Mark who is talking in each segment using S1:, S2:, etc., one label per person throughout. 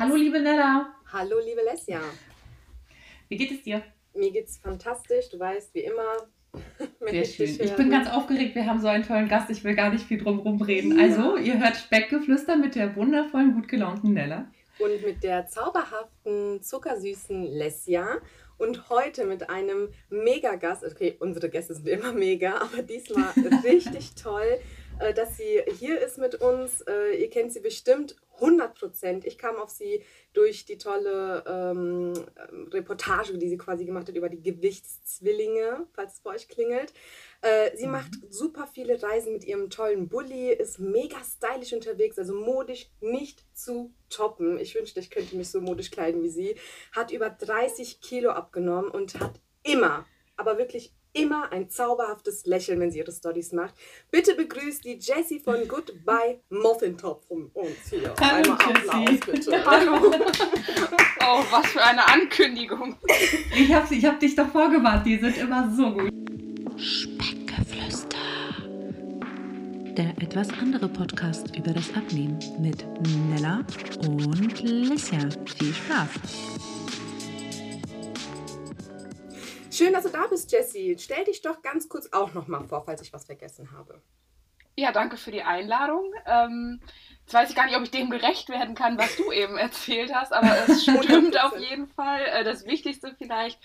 S1: Hallo, liebe Nella.
S2: Hallo, liebe Lesja.
S1: Wie geht es dir?
S2: Mir geht's fantastisch. Du weißt, wie immer.
S1: Sehr schön. Ich bin ganz aufgeregt. Wir haben so einen tollen Gast. Ich will gar nicht viel drum reden. Ja. Also, ihr hört Speckgeflüster mit der wundervollen, gut gelaunten Nella.
S2: Und mit der zauberhaften, zuckersüßen Lesja. Und heute mit einem Mega-Gast. Okay, unsere Gäste sind immer mega, aber diesmal richtig toll. Äh, dass sie hier ist mit uns. Äh, ihr kennt sie bestimmt 100 Prozent. Ich kam auf sie durch die tolle ähm, Reportage, die sie quasi gemacht hat über die Gewichtszwillinge, falls es bei euch klingelt. Äh, sie mhm. macht super viele Reisen mit ihrem tollen Bulli, ist mega stylisch unterwegs, also modisch nicht zu toppen. Ich wünschte, ich könnte mich so modisch kleiden wie sie. Hat über 30 Kilo abgenommen und hat immer, aber wirklich immer ein zauberhaftes Lächeln, wenn sie ihre Stories macht. Bitte begrüßt die Jessie von Goodbye Muffin Top von uns hier.
S3: Hallo,
S2: Einmal
S3: Applaus, bitte. Hallo. Oh, was für eine Ankündigung.
S1: Ich habe ich hab dich doch vorgewarnt, die sind immer so gut.
S4: Speckgeflüster. Der etwas andere Podcast über das Abnehmen mit Nella und Lissia. Viel Spaß.
S2: Schön, dass du da bist, Jessie. Stell dich doch ganz kurz auch noch mal vor, falls ich was vergessen habe.
S3: Ja, danke für die Einladung. Ähm, jetzt weiß ich gar nicht, ob ich dem gerecht werden kann, was du eben erzählt hast, aber es stimmt auf jeden Fall. Äh, das Wichtigste vielleicht,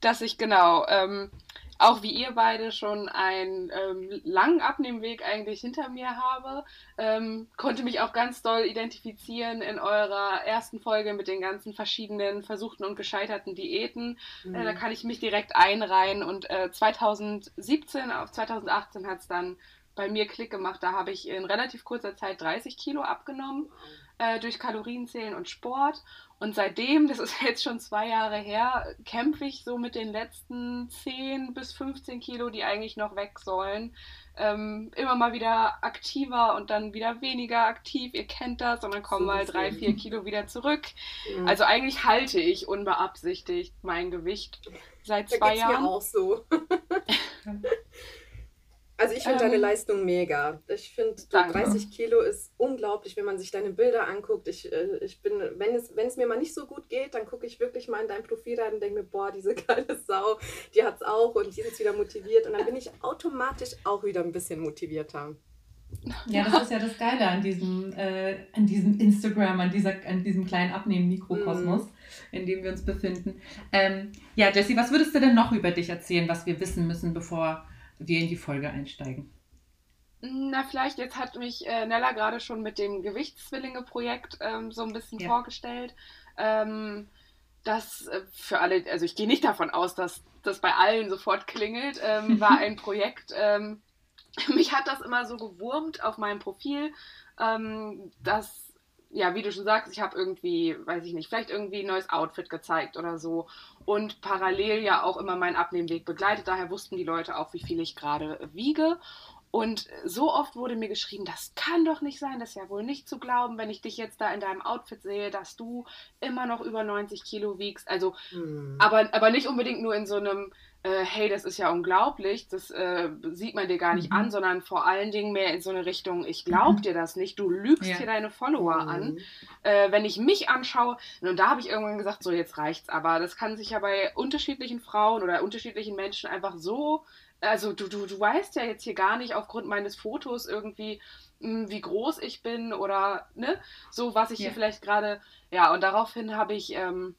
S3: dass ich genau ähm, auch wie ihr beide schon einen ähm, langen Abnehmweg eigentlich hinter mir habe. Ähm, konnte mich auch ganz doll identifizieren in eurer ersten Folge mit den ganzen verschiedenen versuchten und gescheiterten Diäten. Mhm. Äh, da kann ich mich direkt einreihen und äh, 2017 auf 2018 hat es dann bei mir Klick gemacht. Da habe ich in relativ kurzer Zeit 30 Kilo abgenommen äh, durch Kalorienzählen und Sport. Und seitdem, das ist jetzt schon zwei Jahre her, kämpfe ich so mit den letzten 10 bis 15 Kilo, die eigentlich noch weg sollen. Ähm, immer mal wieder aktiver und dann wieder weniger aktiv. Ihr kennt das und dann kommen so mal drei, vier Kilo wieder zurück. Mhm. Also eigentlich halte ich unbeabsichtigt mein Gewicht seit zwei da Jahren.
S2: Mir auch so. Also ich finde ähm, deine Leistung mega. Ich finde, 30 Kilo ist unglaublich, wenn man sich deine Bilder anguckt. Ich, äh, ich bin, wenn es, wenn es mir mal nicht so gut geht, dann gucke ich wirklich mal in dein Profil rein und denke mir, boah, diese geile Sau, die hat es auch und die ist jetzt wieder motiviert. Und dann bin ich automatisch auch wieder ein bisschen motivierter.
S1: Ja, das ist ja das Geile an diesem, äh, an diesem Instagram, an, dieser, an diesem kleinen Abnehmen-Mikrokosmos, mm. in dem wir uns befinden. Ähm, ja, Jessie, was würdest du denn noch über dich erzählen, was wir wissen müssen, bevor wir in die Folge einsteigen?
S3: Na, vielleicht, jetzt hat mich äh, Nella gerade schon mit dem Gewichtszwillinge-Projekt ähm, so ein bisschen ja. vorgestellt. Ähm, das äh, für alle, also ich gehe nicht davon aus, dass das bei allen sofort klingelt, ähm, war ein Projekt. Ähm, mich hat das immer so gewurmt auf meinem Profil, ähm, dass ja, wie du schon sagst, ich habe irgendwie, weiß ich nicht, vielleicht irgendwie ein neues Outfit gezeigt oder so. Und parallel ja auch immer meinen Abnehmweg begleitet. Daher wussten die Leute auch, wie viel ich gerade wiege. Und so oft wurde mir geschrieben, das kann doch nicht sein, das ist ja wohl nicht zu glauben, wenn ich dich jetzt da in deinem Outfit sehe, dass du immer noch über 90 Kilo wiegst. Also, mhm. aber, aber nicht unbedingt nur in so einem, äh, hey, das ist ja unglaublich, das äh, sieht man dir gar nicht mhm. an, sondern vor allen Dingen mehr in so eine Richtung, ich glaube mhm. dir das nicht, du lügst ja. hier deine Follower mhm. an. Äh, wenn ich mich anschaue, und da habe ich irgendwann gesagt, so jetzt reicht's, aber das kann sich ja bei unterschiedlichen Frauen oder unterschiedlichen Menschen einfach so, also du, du, du weißt ja jetzt hier gar nicht aufgrund meines Fotos irgendwie, hm, wie groß ich bin oder ne, so was ich ja. hier vielleicht gerade, ja, und daraufhin habe ich ähm,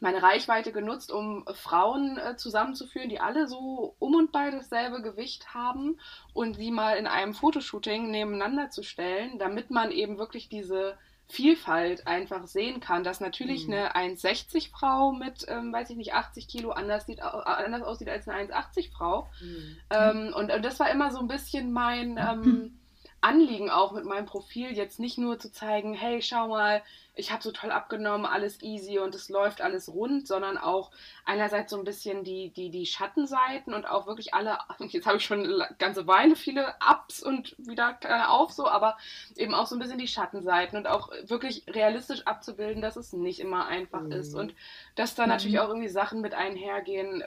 S3: meine Reichweite genutzt, um Frauen äh, zusammenzuführen, die alle so um und bei dasselbe Gewicht haben und sie mal in einem Fotoshooting nebeneinander zu stellen, damit man eben wirklich diese Vielfalt einfach sehen kann, dass natürlich mhm. eine 1,60 Frau mit, ähm, weiß ich nicht, 80 Kilo anders, sieht, anders aussieht als eine 1,80 Frau. Mhm. Ähm, und, und, das war immer so ein bisschen mein ähm, Anliegen auch mit meinem Profil, jetzt nicht nur zu zeigen, hey, schau mal, ich habe so toll abgenommen, alles easy und es läuft alles rund, sondern auch einerseits so ein bisschen die, die, die Schattenseiten und auch wirklich alle, jetzt habe ich schon eine ganze Weile viele Ups und wieder kleine auf so, aber eben auch so ein bisschen die Schattenseiten und auch wirklich realistisch abzubilden, dass es nicht immer einfach mhm. ist und dass da mhm. natürlich auch irgendwie Sachen mit einhergehen, äh,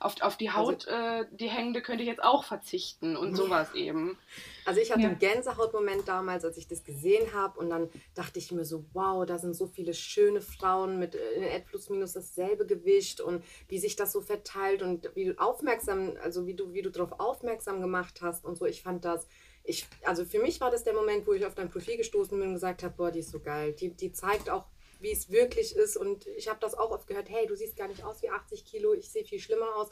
S3: auf, auf die Haut, also, äh, die hängende könnte ich jetzt auch verzichten und sowas eben.
S2: Also ich hatte ja. einen Gänsehautmoment damals, als ich das gesehen habe und dann dachte ich mir so, wow, da sind so viele schöne Frauen mit äh, plus minus dasselbe Gewicht und wie sich das so verteilt und wie du aufmerksam, also wie du, wie du darauf aufmerksam gemacht hast und so. Ich fand das, ich, also für mich war das der Moment, wo ich auf dein Profil gestoßen bin und gesagt habe, boah, die ist so geil. Die, die zeigt auch, wie es wirklich ist. Und ich habe das auch oft gehört, hey, du siehst gar nicht aus wie 80 Kilo, ich sehe viel schlimmer aus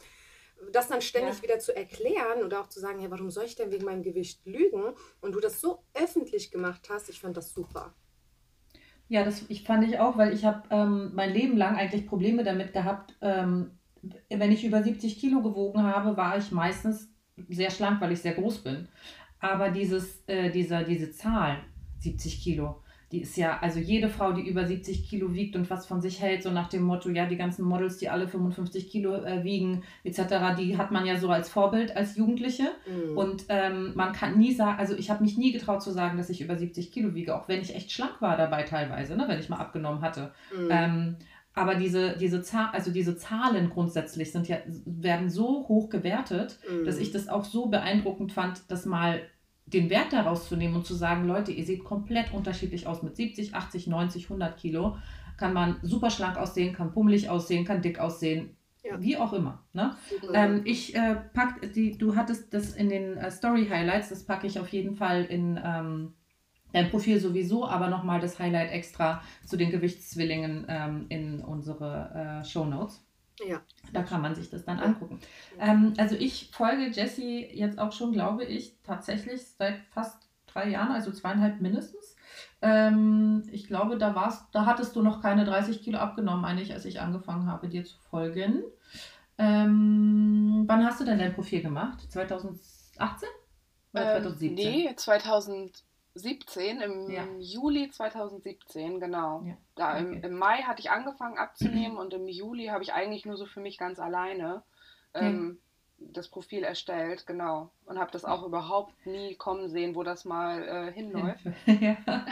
S2: das dann ständig ja. wieder zu erklären oder auch zu sagen, hey, warum soll ich denn wegen meinem Gewicht lügen? Und du das so öffentlich gemacht hast, ich fand das super.
S1: Ja, das ich fand ich auch, weil ich habe ähm, mein Leben lang eigentlich Probleme damit gehabt. Ähm, wenn ich über 70 Kilo gewogen habe, war ich meistens sehr schlank, weil ich sehr groß bin. Aber dieses, äh, dieser, diese Zahl, 70 Kilo, die ist ja, also jede Frau, die über 70 Kilo wiegt und was von sich hält, so nach dem Motto, ja, die ganzen Models, die alle 55 Kilo äh, wiegen, etc., die hat man ja so als Vorbild als Jugendliche. Mhm. Und ähm, man kann nie sagen, also ich habe mich nie getraut zu sagen, dass ich über 70 Kilo wiege, auch wenn ich echt schlank war dabei teilweise, ne, wenn ich mal abgenommen hatte. Mhm. Ähm, aber diese, diese, Zahl, also diese Zahlen grundsätzlich sind ja, werden so hoch gewertet, mhm. dass ich das auch so beeindruckend fand, das mal den Wert daraus zu nehmen und zu sagen, Leute, ihr seht komplett unterschiedlich aus mit 70, 80, 90, 100 Kilo. Kann man super schlank aussehen, kann pummelig aussehen, kann dick aussehen, ja. wie auch immer. Ne? Ähm, ich äh, pack die, du hattest das in den äh, Story Highlights, das packe ich auf jeden Fall in ähm, dein Profil sowieso, aber nochmal das Highlight extra zu den Gewichtszwillingen ähm, in unsere äh, Show Notes. Ja. Da kann man sich das dann angucken. Ähm, also ich folge Jessie jetzt auch schon, glaube ich, tatsächlich seit fast drei Jahren, also zweieinhalb mindestens. Ähm, ich glaube, da warst, da hattest du noch keine 30 Kilo abgenommen, eigentlich, als ich angefangen habe, dir zu folgen. Ähm, wann hast du denn dein Profil gemacht? 2018?
S3: Oder 2017? Ähm, nee, 2000. 17, im ja. Juli 2017, genau. Ja. Da okay. im, im, Mai hatte ich angefangen abzunehmen und im Juli habe ich eigentlich nur so für mich ganz alleine ähm, ja. das Profil erstellt, genau. Und habe das auch überhaupt nie kommen sehen, wo das mal äh, hinläuft.
S1: ja.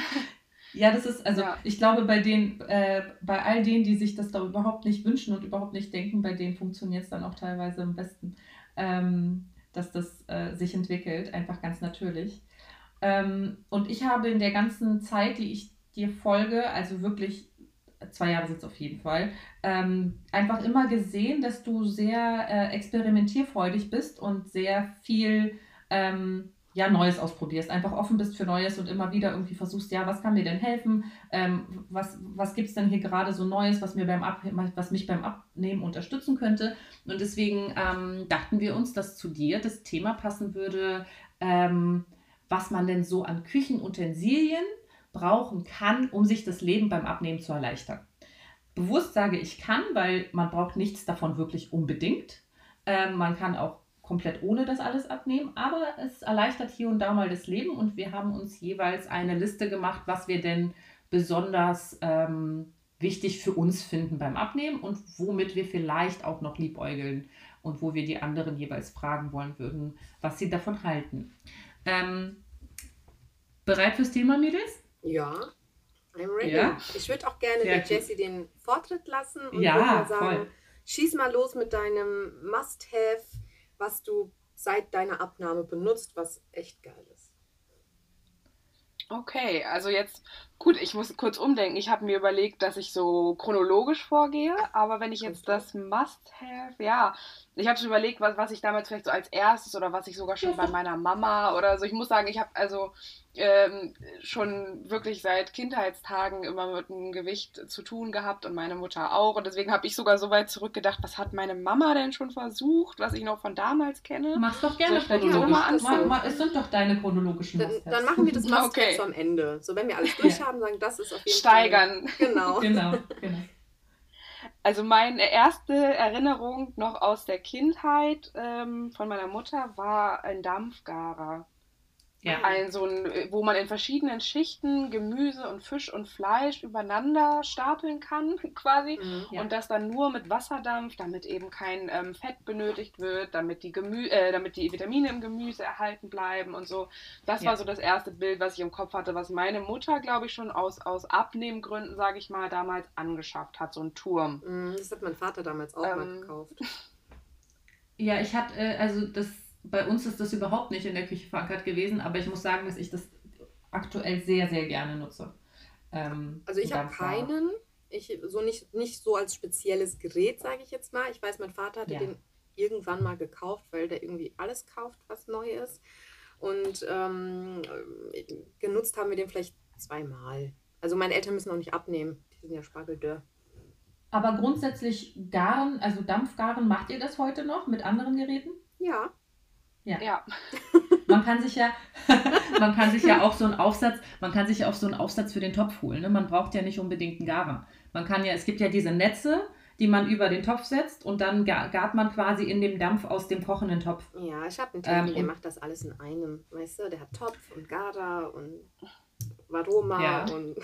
S1: ja, das ist, also ich glaube, bei den, äh, bei all denen, die sich das da überhaupt nicht wünschen und überhaupt nicht denken, bei denen funktioniert es dann auch teilweise am besten. Ähm, dass das äh, sich entwickelt, einfach ganz natürlich. Ähm, und ich habe in der ganzen Zeit, die ich dir folge, also wirklich zwei Jahre sind es auf jeden Fall, ähm, einfach immer gesehen, dass du sehr äh, experimentierfreudig bist und sehr viel ähm, ja, Neues ausprobierst, einfach offen bist für Neues und immer wieder irgendwie versuchst, ja, was kann mir denn helfen? Ähm, was was gibt es denn hier gerade so Neues, was, mir beim Ab was mich beim Abnehmen unterstützen könnte? Und deswegen ähm, dachten wir uns, dass zu dir das Thema passen würde, ähm, was man denn so an Küchenutensilien brauchen kann, um sich das Leben beim Abnehmen zu erleichtern. Bewusst sage ich kann, weil man braucht nichts davon wirklich unbedingt. Ähm, man kann auch komplett ohne das alles abnehmen, aber es erleichtert hier und da mal das Leben und wir haben uns jeweils eine Liste gemacht, was wir denn besonders ähm, wichtig für uns finden beim Abnehmen und womit wir vielleicht auch noch liebäugeln und wo wir die anderen jeweils fragen wollen würden, was sie davon halten. Ähm, bereit fürs Thema, Mädels?
S2: Ja, I'm ready. Ja? Ich würde auch gerne der Jessie den Vortritt lassen und ja, mal sagen, voll. schieß mal los mit deinem Must-Have, was du seit deiner Abnahme benutzt, was echt geil ist.
S3: Okay, also jetzt, gut, ich muss kurz umdenken. Ich habe mir überlegt, dass ich so chronologisch vorgehe, aber wenn ich jetzt das Must-Have, ja, ich habe schon überlegt, was, was ich damals vielleicht so als erstes oder was ich sogar schon bei meiner Mama oder so. Ich muss sagen, ich habe also ähm, schon wirklich seit Kindheitstagen immer mit dem Gewicht zu tun gehabt und meine Mutter auch. Und deswegen habe ich sogar so weit zurückgedacht, was hat meine Mama denn schon versucht, was ich noch von damals kenne.
S1: Mach's doch gerne chronologisch. Mal es sind doch deine chronologischen
S2: dann, dann machen wir das Must okay. am Ende. So, wenn wir alles durch haben, sagen, das ist auf jeden
S3: Steigern.
S2: Fall. Genau.
S1: genau, genau.
S3: Also meine erste Erinnerung noch aus der Kindheit ähm, von meiner Mutter war ein Dampfgarer. Ja. Ein, so ein, wo man in verschiedenen Schichten Gemüse und Fisch und Fleisch übereinander stapeln kann, quasi. Mhm, ja. Und das dann nur mit Wasserdampf, damit eben kein ähm, Fett benötigt wird, damit die, Gemü äh, damit die Vitamine im Gemüse erhalten bleiben und so. Das ja. war so das erste Bild, was ich im Kopf hatte, was meine Mutter, glaube ich, schon aus, aus Abnehmgründen, sage ich mal, damals angeschafft hat, so ein Turm.
S2: Mhm, das hat mein Vater damals auch ähm, mal gekauft.
S1: Ja, ich hatte, äh, also das bei uns ist das überhaupt nicht in der Küche verankert gewesen, aber ich muss sagen, dass ich das aktuell sehr, sehr gerne nutze. Ähm,
S2: also ich habe keinen. Ich, so nicht, nicht so als spezielles Gerät, sage ich jetzt mal. Ich weiß, mein Vater hatte ja. den irgendwann mal gekauft, weil der irgendwie alles kauft, was neu ist. Und ähm, genutzt haben wir den vielleicht zweimal. Also meine Eltern müssen auch nicht abnehmen. Die sind ja spargeldörr.
S1: Aber grundsätzlich Garen, also Dampfgaren, macht ihr das heute noch mit anderen Geräten?
S2: Ja.
S1: Ja. ja. Man kann sich ja, man kann sich ja auch so einen Aufsatz, man kann sich auch so einen Aufsatz für den Topf holen. Ne? Man braucht ja nicht unbedingt einen Garer. Man kann ja, es gibt ja diese Netze, die man über den Topf setzt und dann gart man quasi in dem Dampf aus dem kochenden Topf.
S2: Ja, ich habe einen Termin, ähm, der macht das alles in einem. Weißt du, der hat Topf und Garer und Varoma ja. und.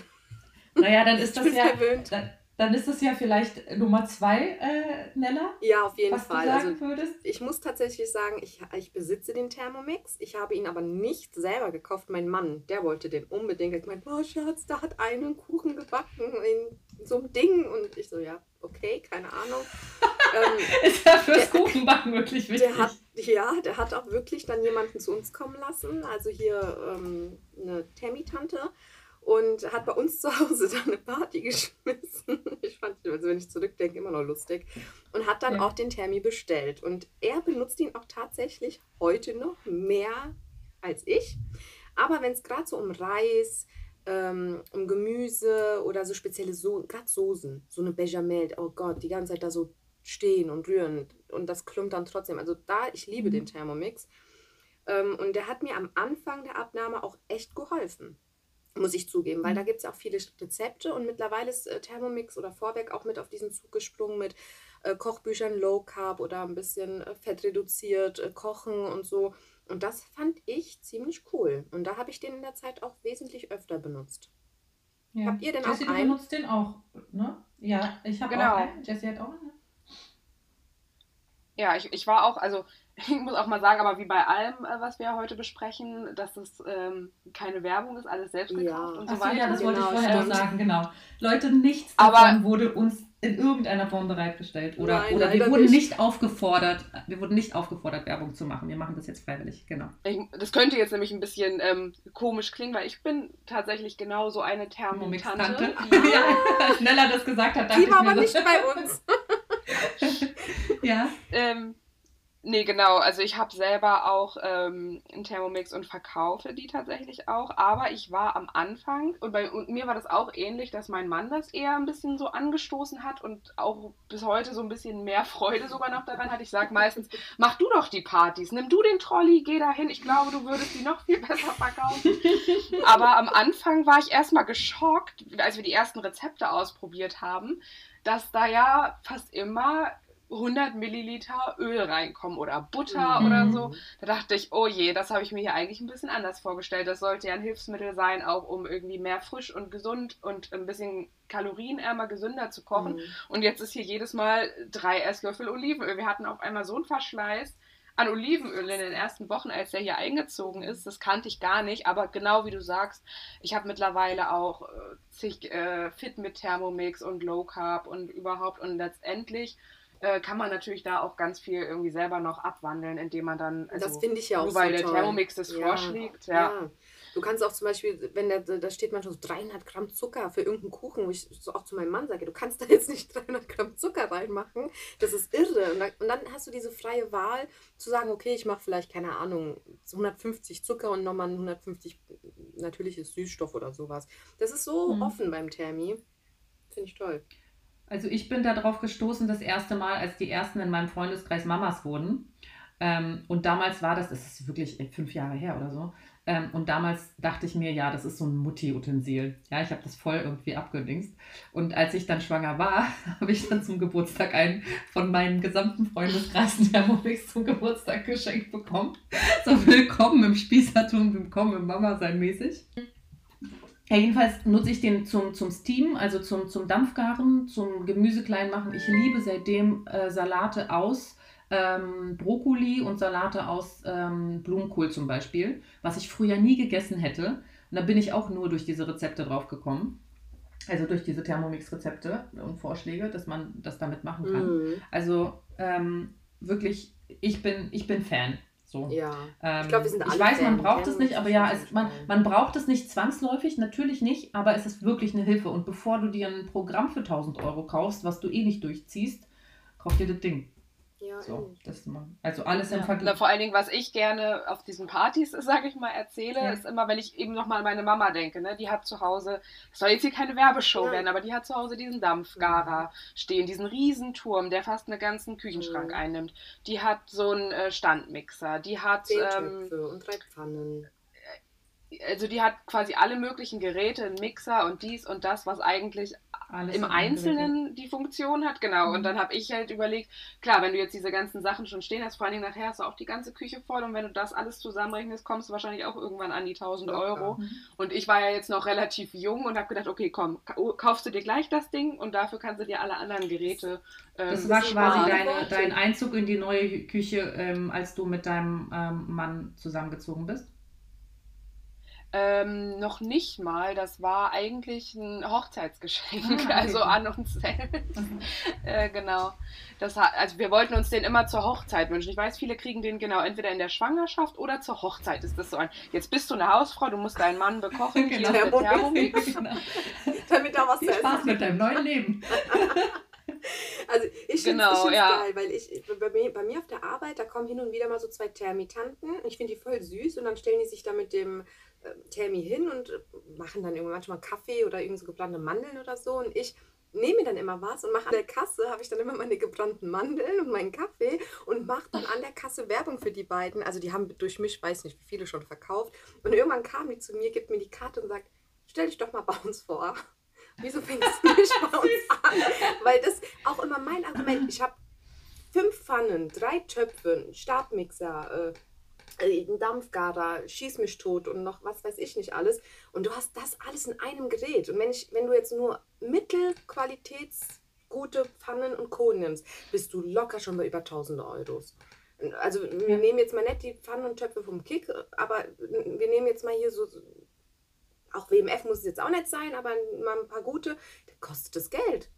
S1: Naja, dann ist das ja. Dann, dann ist es ja vielleicht Nummer zwei, äh, Nella.
S2: Ja, auf jeden Fall. also, würdest. Ich muss tatsächlich sagen, ich, ich besitze den Thermomix. Ich habe ihn aber nicht selber gekauft. Mein Mann, der wollte den unbedingt. Ich meinte, oh Schatz, da hat einen Kuchen gebacken in so einem Ding. Und ich so, ja, okay, keine Ahnung.
S1: ähm, ist ja fürs der, Kuchenbacken wirklich wichtig.
S2: Der hat, ja, der hat auch wirklich dann jemanden zu uns kommen lassen. Also hier ähm, eine Tammy-Tante und hat bei uns zu Hause dann eine Party geschmissen. Ich fand, also wenn ich zurückdenke, immer noch lustig. Und hat dann ja. auch den Thermi bestellt. Und er benutzt ihn auch tatsächlich heute noch mehr als ich. Aber wenn es gerade so um Reis, ähm, um Gemüse oder so spezielle so gerade Soßen, so eine Bechamel, oh Gott, die ganze Zeit da so stehen und rühren und das klumpt dann trotzdem. Also da, ich liebe mhm. den Thermomix. Ähm, und der hat mir am Anfang der Abnahme auch echt geholfen muss ich zugeben, weil da mhm. gibt es auch viele Rezepte und mittlerweile ist äh, Thermomix oder Vorwerk auch mit auf diesen Zug gesprungen mit äh, Kochbüchern Low Carb oder ein bisschen äh, Fett reduziert, äh, Kochen und so. Und das fand ich ziemlich cool. Und da habe ich den in der Zeit auch wesentlich öfter benutzt.
S1: Ja. Habt ihr denn Jessie, auch einen? du benutzt den auch, ne? Ja, ich habe genau. auch einen. Jessie hat auch einen.
S3: Ja, ich, ich war auch, also ich muss auch mal sagen, aber wie bei allem, äh, was wir heute besprechen, dass das ähm, keine Werbung ist, alles selbst gekauft ja. und so weiter.
S1: Ja, das genau, wollte ich vorher stimmt. sagen, genau. Leute, nichts aber, davon wurde uns in irgendeiner Form bereitgestellt. Oder, nein, oder wir wurden nicht. aufgefordert, wir wurden nicht aufgefordert, Werbung zu machen. Wir machen das jetzt freiwillig, genau.
S3: Ich, das könnte jetzt nämlich ein bisschen ähm, komisch klingen, weil ich bin tatsächlich genau so eine Thermotante.
S1: Ja, schneller das gesagt hat,
S2: Die war aber nicht bei uns.
S3: ja. Ähm, Nee, genau. Also ich habe selber auch ähm, einen Thermomix und verkaufe die tatsächlich auch. Aber ich war am Anfang, und bei und mir war das auch ähnlich, dass mein Mann das eher ein bisschen so angestoßen hat und auch bis heute so ein bisschen mehr Freude sogar noch daran hat. Ich sage meistens, mach du doch die Partys, nimm du den Trolley, geh dahin. Ich glaube, du würdest die noch viel besser verkaufen. Aber am Anfang war ich erstmal geschockt, als wir die ersten Rezepte ausprobiert haben, dass da ja fast immer 100 Milliliter Öl reinkommen oder Butter mhm. oder so. Da dachte ich, oh je, das habe ich mir hier eigentlich ein bisschen anders vorgestellt. Das sollte ja ein Hilfsmittel sein, auch um irgendwie mehr frisch und gesund und ein bisschen kalorienärmer, gesünder zu kochen. Mhm. Und jetzt ist hier jedes Mal drei Esslöffel Olivenöl. Wir hatten auf einmal so einen Verschleiß an Olivenöl in den ersten Wochen, als der hier eingezogen ist. Das kannte ich gar nicht, aber genau wie du sagst, ich habe mittlerweile auch äh, zig äh, Fit mit Thermomix und Low Carb und überhaupt und letztendlich äh, kann man natürlich da auch ganz viel irgendwie selber noch abwandeln, indem man dann.
S2: Also, das finde ich ja auch
S3: nur so weil der Thermomix das ja. vorschlägt. Ja. ja.
S2: Du kannst auch zum Beispiel, wenn da, da steht manchmal so 300 Gramm Zucker für irgendeinen Kuchen, wo ich so auch zu meinem Mann sage, du kannst da jetzt nicht 300 Gramm Zucker reinmachen. Das ist irre. Und dann, und dann hast du diese freie Wahl zu sagen, okay, ich mache vielleicht, keine Ahnung, 150 Zucker und nochmal 150 natürliches Süßstoff oder sowas. Das ist so mhm. offen beim Thermi. Finde ich toll.
S1: Also ich bin darauf gestoßen das erste Mal, als die ersten in meinem Freundeskreis Mamas wurden. Ähm, und damals war das, das ist wirklich fünf Jahre her oder so. Ähm, und damals dachte ich mir, ja, das ist so ein Mutti-Utensil. Ja, ich habe das voll irgendwie abgedingst. Und als ich dann schwanger war, habe ich dann zum Geburtstag einen von meinen gesamten Freundeskreis Thermomix zum Geburtstag geschenkt bekommen. So willkommen im Spießertum, willkommen im Mama-Sein mäßig. Ja, jedenfalls nutze ich den zum, zum Steam, also zum, zum Dampfgaren, zum Gemüse klein machen. Ich liebe seitdem äh, Salate aus ähm, Brokkoli und Salate aus ähm, Blumenkohl zum Beispiel, was ich früher nie gegessen hätte. Und da bin ich auch nur durch diese Rezepte drauf gekommen. Also durch diese Thermomix-Rezepte und Vorschläge, dass man das damit machen kann. Mhm. Also ähm, wirklich, ich bin, ich bin Fan. So.
S2: Ja.
S1: Ähm, ich glaube, wir sind alle Ich weiß, man braucht es nicht, aber ja, es, man, man braucht es nicht zwangsläufig, natürlich nicht, aber es ist wirklich eine Hilfe. Und bevor du dir ein Programm für 1000 Euro kaufst, was du eh nicht durchziehst, kauf dir das Ding. Ja, so, das man, also alles im
S3: Vergleich. Vor allen Dingen, was ich gerne auf diesen Partys, sage ich mal, erzähle, ja. ist immer, wenn ich eben nochmal an meine Mama denke. Ne? Die hat zu Hause, es soll jetzt hier keine Werbeshow ja. werden, aber die hat zu Hause diesen Dampfgarer mhm. stehen, diesen Riesenturm, der fast einen ganzen Küchenschrank mhm. einnimmt. Die hat so einen äh, Standmixer, die hat...
S2: Ähm, und drei Pfannen
S3: also die hat quasi alle möglichen Geräte, einen Mixer und dies und das, was eigentlich Alles im Einzelnen die Funktion hat, genau. Mhm. Und dann habe ich halt überlegt, klar, wenn du jetzt diese ganzen Sachen schon stehen hast, vor allen Dingen nachher hast du auch die ganze Küche voll und wenn du das alles zusammenrechnest, kommst du wahrscheinlich auch irgendwann an die 1000 Euro. Mhm. Und ich war ja jetzt noch relativ jung und habe gedacht, okay, komm, kaufst du dir gleich das Ding und dafür kannst du dir alle anderen Geräte.
S1: Ähm, das war quasi deine, dein Einzug in die neue Küche, ähm, als du mit deinem ähm, Mann zusammengezogen bist?
S3: Ähm, noch nicht mal. Das war eigentlich ein Hochzeitsgeschenk, ah, also an uns selbst. Mhm. äh, genau. Das hat, also wir wollten uns den immer zur Hochzeit wünschen. Ich weiß, viele kriegen den genau entweder in der Schwangerschaft oder zur Hochzeit ist das so ein. Jetzt bist du eine Hausfrau, du musst deinen Mann bekochen. genau. Hier ist der Thermomix.
S2: genau. Damit er was
S1: zu essen Spaß mit deinem neuen Leben.
S2: Also ich finde es genau, ja. geil, weil ich bei mir, bei mir auf der Arbeit, da kommen hin und wieder mal so zwei Thermitanten. Ich finde die voll süß und dann stellen die sich da mit dem äh, Tammy hin und äh, machen dann irgendwann manchmal Kaffee oder irgendwie so gebrannte Mandeln oder so. Und ich nehme mir dann immer was und mache an der Kasse, habe ich dann immer meine gebrannten Mandeln und meinen Kaffee und mache dann an der Kasse Werbung für die beiden. Also die haben durch mich, weiß nicht, wie viele schon verkauft. Und irgendwann kam die zu mir, gibt mir die Karte und sagt, stell dich doch mal bei uns vor. Wieso fängst du nicht bei uns an? Weil das auch immer mein Argument, ich habe fünf Pfannen, drei Töpfe, einen Stabmixer, äh, äh, ein Dampfgarer, schieß mich tot und noch was weiß ich nicht alles. Und du hast das alles in einem Gerät. Und wenn, ich, wenn du jetzt nur mittelqualitätsgute Pfannen und Co. nimmst, bist du locker schon bei über 1000 Euros. Also wir nehmen jetzt mal nicht die Pfannen und Töpfe vom Kick, aber wir nehmen jetzt mal hier so, auch WMF muss es jetzt auch nicht sein, aber mal ein paar gute, dann kostet das Geld.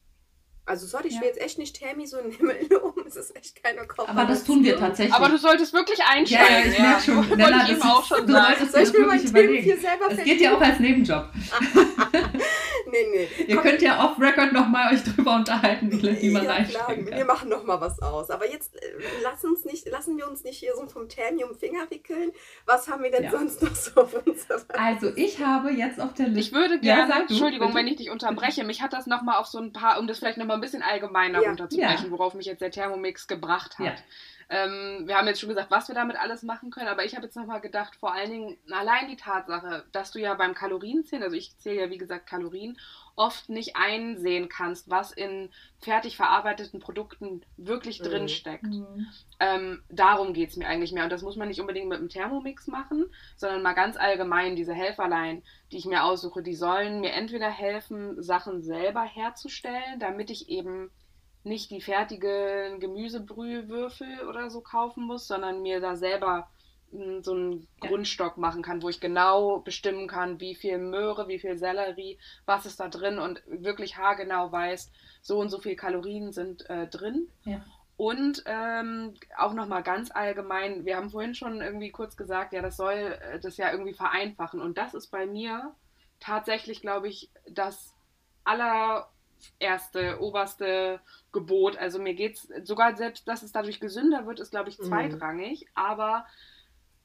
S2: Also sorry, ich will jetzt echt nicht Tammy so in den Himmel loben. Es ist echt keine Kooperation.
S1: Aber das tun wir tatsächlich.
S3: Aber du solltest wirklich einsteigen. Ja, ja ich merke schon.
S1: Ja, Nella, das ist, auch schon du solltest Soll ich mir mein Team hier selber Es geht ja auch als Nebenjob. nee, nee. Ihr Komm, könnt ja off-Record nochmal euch drüber unterhalten, wie, man ja.
S2: Wir machen nochmal was aus. Aber jetzt äh, lass uns nicht, lassen wir uns nicht hier so vom Tammy um Finger wickeln. Was haben wir denn ja. sonst noch so auf unserer
S1: Also ich habe jetzt auf der
S3: Liste... Ich würde gerne, ja, Entschuldigung, bitte. wenn ich dich unterbreche, mich hat das nochmal auf so ein paar, um das vielleicht nochmal ein bisschen allgemeiner ja. runterzubrechen, ja. worauf mich jetzt der Thermomix gebracht hat. Ähm, wir haben jetzt schon gesagt, was wir damit alles machen können, aber ich habe jetzt nochmal gedacht, vor allen Dingen allein die Tatsache, dass du ja beim Kalorienzählen, also ich zähle ja wie gesagt Kalorien, oft nicht einsehen kannst, was in fertig verarbeiteten Produkten wirklich mhm. drin steckt. Mhm. Ähm, darum geht es mir eigentlich mehr. Und das muss man nicht unbedingt mit einem Thermomix machen, sondern mal ganz allgemein, diese Helferlein, die ich mir aussuche, die sollen mir entweder helfen, Sachen selber herzustellen, damit ich eben nicht die fertigen Gemüsebrühwürfel oder so kaufen muss, sondern mir da selber hm, so einen ja. Grundstock machen kann, wo ich genau bestimmen kann, wie viel Möhre, wie viel Sellerie, was ist da drin und wirklich haargenau weiß, so und so viel Kalorien sind äh, drin. Ja. Und ähm, auch nochmal ganz allgemein, wir haben vorhin schon irgendwie kurz gesagt, ja, das soll äh, das ja irgendwie vereinfachen. Und das ist bei mir tatsächlich, glaube ich, das aller erste, oberste Gebot. Also mir geht es sogar selbst, dass es dadurch gesünder wird, ist, glaube ich, mhm. zweitrangig. Mhm. Aber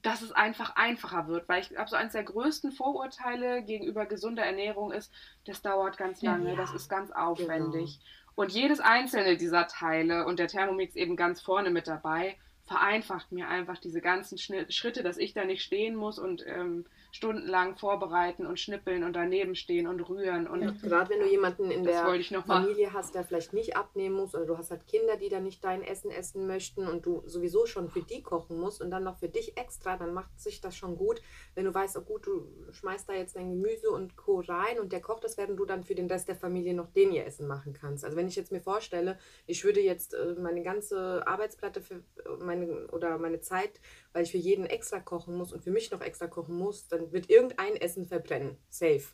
S3: dass es einfach einfacher wird, weil ich glaube, so eines der größten Vorurteile gegenüber gesunder Ernährung ist, das dauert ganz lange, ja, das ist ganz aufwendig. Genau. Und jedes einzelne dieser Teile und der Thermomix eben ganz vorne mit dabei, vereinfacht mir einfach diese ganzen Schritte, dass ich da nicht stehen muss und ähm, stundenlang vorbereiten und schnippeln und daneben stehen und rühren. Und ja,
S2: gerade wenn du jemanden in der Familie hast, der vielleicht nicht abnehmen muss oder du hast halt Kinder, die dann nicht dein Essen essen möchten und du sowieso schon für die kochen musst und dann noch für dich extra, dann macht sich das schon gut, wenn du weißt, oh gut, du schmeißt da jetzt dein Gemüse und Co. rein und der kocht das, während du dann für den Rest der Familie noch den ihr Essen machen kannst. Also wenn ich jetzt mir vorstelle, ich würde jetzt äh, meine ganze Arbeitsplatte für meine oder meine Zeit, weil ich für jeden extra kochen muss und für mich noch extra kochen muss, dann wird irgendein Essen verbrennen. Safe.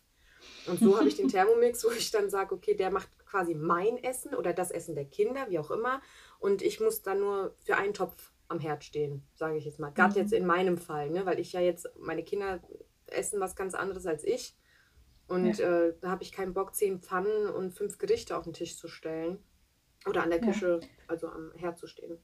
S2: Und so habe ich den Thermomix, wo ich dann sage, okay, der macht quasi mein Essen oder das Essen der Kinder, wie auch immer. Und ich muss dann nur für einen Topf am Herd stehen, sage ich jetzt mal. Gerade mhm. jetzt in meinem Fall, ne? weil ich ja jetzt, meine Kinder essen was ganz anderes als ich. Und ja. äh, da habe ich keinen Bock, zehn Pfannen und fünf Gerichte auf den Tisch zu stellen. Oder an der Küche, ja. also am Herd zu stehen.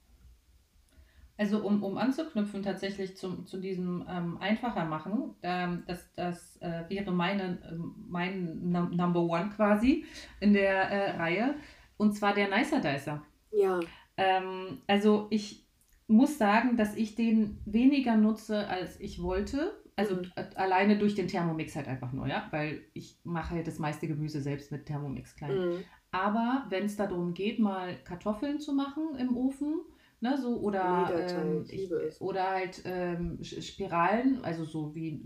S1: Also um, um anzuknüpfen tatsächlich zum, zu diesem ähm, einfacher machen, ähm, das, das äh, wäre meine, äh, mein Number One quasi in der äh, Reihe. Und zwar der Nicer Dicer.
S2: Ja.
S1: Ähm, also ich muss sagen, dass ich den weniger nutze, als ich wollte. Also mhm. alleine durch den Thermomix halt einfach nur, ja, weil ich mache halt das meiste Gemüse selbst mit Thermomix klein. Mhm. Aber wenn es darum geht, mal Kartoffeln zu machen im Ofen, Ne, so, oder, ähm, ich, oder halt ähm, Spiralen, also so wie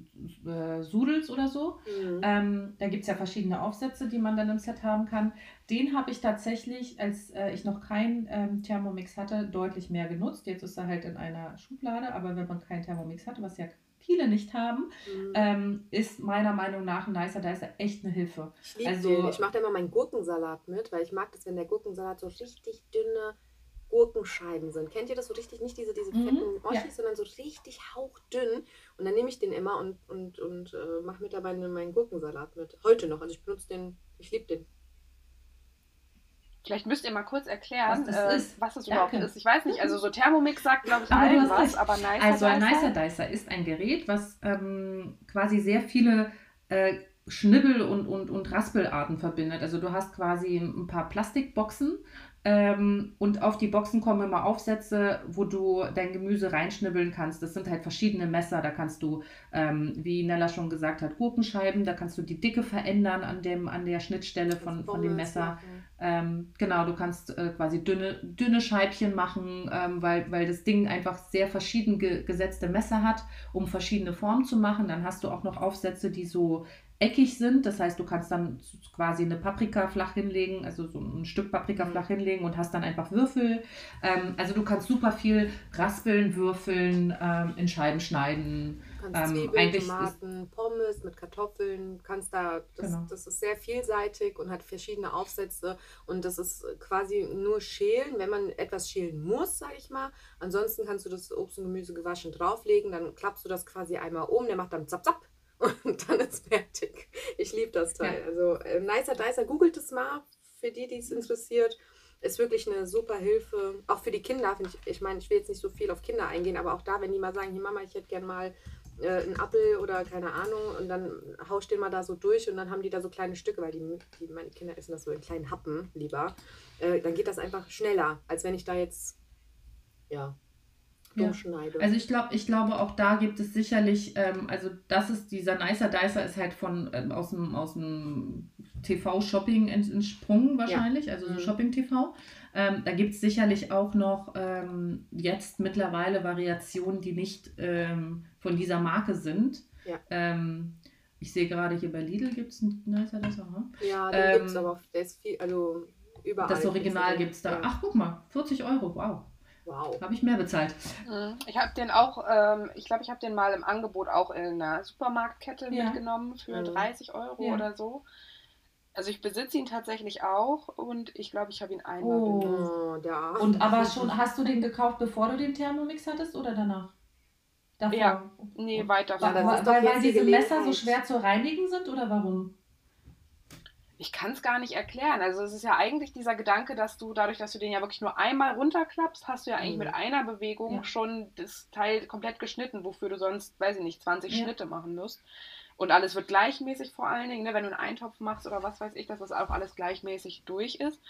S1: äh, Sudels oder so. Mhm. Ähm, da gibt es ja verschiedene Aufsätze, die man dann im Set haben kann. Den habe ich tatsächlich, als äh, ich noch keinen ähm, Thermomix hatte, deutlich mehr genutzt. Jetzt ist er halt in einer Schublade, aber wenn man keinen Thermomix hatte, was ja viele nicht haben, mhm. ähm, ist meiner Meinung nach ein Nicer Dicer echt eine Hilfe.
S2: Ich, also, ich mache da immer meinen Gurkensalat mit, weil ich mag das, wenn der Gurkensalat so richtig dünne Gurkenscheiben sind. Kennt ihr das so richtig? Nicht diese, diese mhm, fetten Oschis, ja. sondern so richtig hauchdünn. Und dann nehme ich den immer und, und, und äh, mache mit dabei meinen Gurkensalat mit. Heute noch. Also ich benutze den, ich liebe den.
S3: Vielleicht müsst ihr mal kurz erklären, was das, äh, ist. Was das überhaupt ist. Ich weiß nicht, also so Thermomix sagt, glaube ich, allen was, aber Nicer
S1: Also ein Nicer Dicer ist ein Gerät, was ähm, quasi sehr viele äh, Schnibbel- und, und, und Raspelarten verbindet. Also du hast quasi ein paar Plastikboxen ähm, und auf die Boxen kommen immer Aufsätze, wo du dein Gemüse reinschnibbeln kannst. Das sind halt verschiedene Messer. Da kannst du, ähm, wie Nella schon gesagt hat, Gurkenscheiben. Da kannst du die Dicke verändern an, dem, an der Schnittstelle von, von dem Messer. Ähm, genau, du kannst äh, quasi dünne, dünne Scheibchen machen, ähm, weil, weil das Ding einfach sehr verschieden ge gesetzte Messer hat, um verschiedene Formen zu machen. Dann hast du auch noch Aufsätze, die so eckig sind. Das heißt, du kannst dann quasi eine Paprika flach hinlegen, also so ein Stück Paprika mhm. flach hinlegen und hast dann einfach Würfel. Ähm, also du kannst super viel raspeln, würfeln, ähm, in Scheiben schneiden.
S2: Du kannst ähm, Zwiebeln, Tomaten, Pommes mit Kartoffeln, kannst da, das, genau. das ist sehr vielseitig und hat verschiedene Aufsätze und das ist quasi nur schälen, wenn man etwas schälen muss, sag ich mal. Ansonsten kannst du das Obst und Gemüse gewaschen drauflegen, dann klappst du das quasi einmal um, der macht dann zap zap und dann ist fertig. Ich liebe das Teil. Ja. Also äh, Nicer Dicer, googelt es mal für die, die es interessiert. Ist wirklich eine super Hilfe. Auch für die Kinder, ich, ich meine, ich will jetzt nicht so viel auf Kinder eingehen, aber auch da, wenn die mal sagen, hier Mama, ich hätte gerne mal äh, einen Apfel oder keine Ahnung und dann haust den mal da so durch und dann haben die da so kleine Stücke, weil die, die meine Kinder essen das so in kleinen Happen lieber. Äh, dann geht das einfach schneller, als wenn ich da jetzt ja,
S1: durchschneide. Ja. Also ich glaube, ich glaube auch da gibt es sicherlich, ähm, also das ist dieser Nicer Dicer ist halt von ähm, aus dem aus dem TV-Shopping entsprungen wahrscheinlich, ja. also so mhm. Shopping-TV. Ähm, da gibt es sicherlich auch noch ähm, jetzt mittlerweile Variationen, die nicht ähm, von dieser Marke sind.
S2: Ja.
S1: Ähm, ich sehe gerade hier bei Lidl gibt es einen Nicer Dicer.
S2: Hm? Ja, den gibt es aber, der ist viel, also überall.
S1: Das Original gibt es da. Ach, guck mal, 40 Euro, wow.
S2: Wow.
S1: Habe ich mehr bezahlt.
S3: Mhm. Ich habe den auch, ähm, ich glaube, ich habe den mal im Angebot auch in einer Supermarktkette ja. mitgenommen für mhm. 30 Euro ja. oder so. Also ich besitze ihn tatsächlich auch und ich glaube, ich habe ihn einmal
S1: oh. benutzt. Oh, und aber schon, hast du den gekauft, bevor du den Thermomix hattest oder danach?
S3: Davor? Ja, nee, weiter.
S1: Ja, weil, weil, weil diese Messer so schwer zu reinigen sind oder warum?
S3: Ich kann es gar nicht erklären. Also es ist ja eigentlich dieser Gedanke, dass du dadurch, dass du den ja wirklich nur einmal runterklappst, hast du ja eigentlich mhm. mit einer Bewegung ja. schon das Teil komplett geschnitten, wofür du sonst, weiß ich nicht, 20 ja. Schnitte machen musst. Und alles wird gleichmäßig vor allen Dingen, ne? wenn du einen Eintopf machst oder was weiß ich, dass das auch alles gleichmäßig durch ist.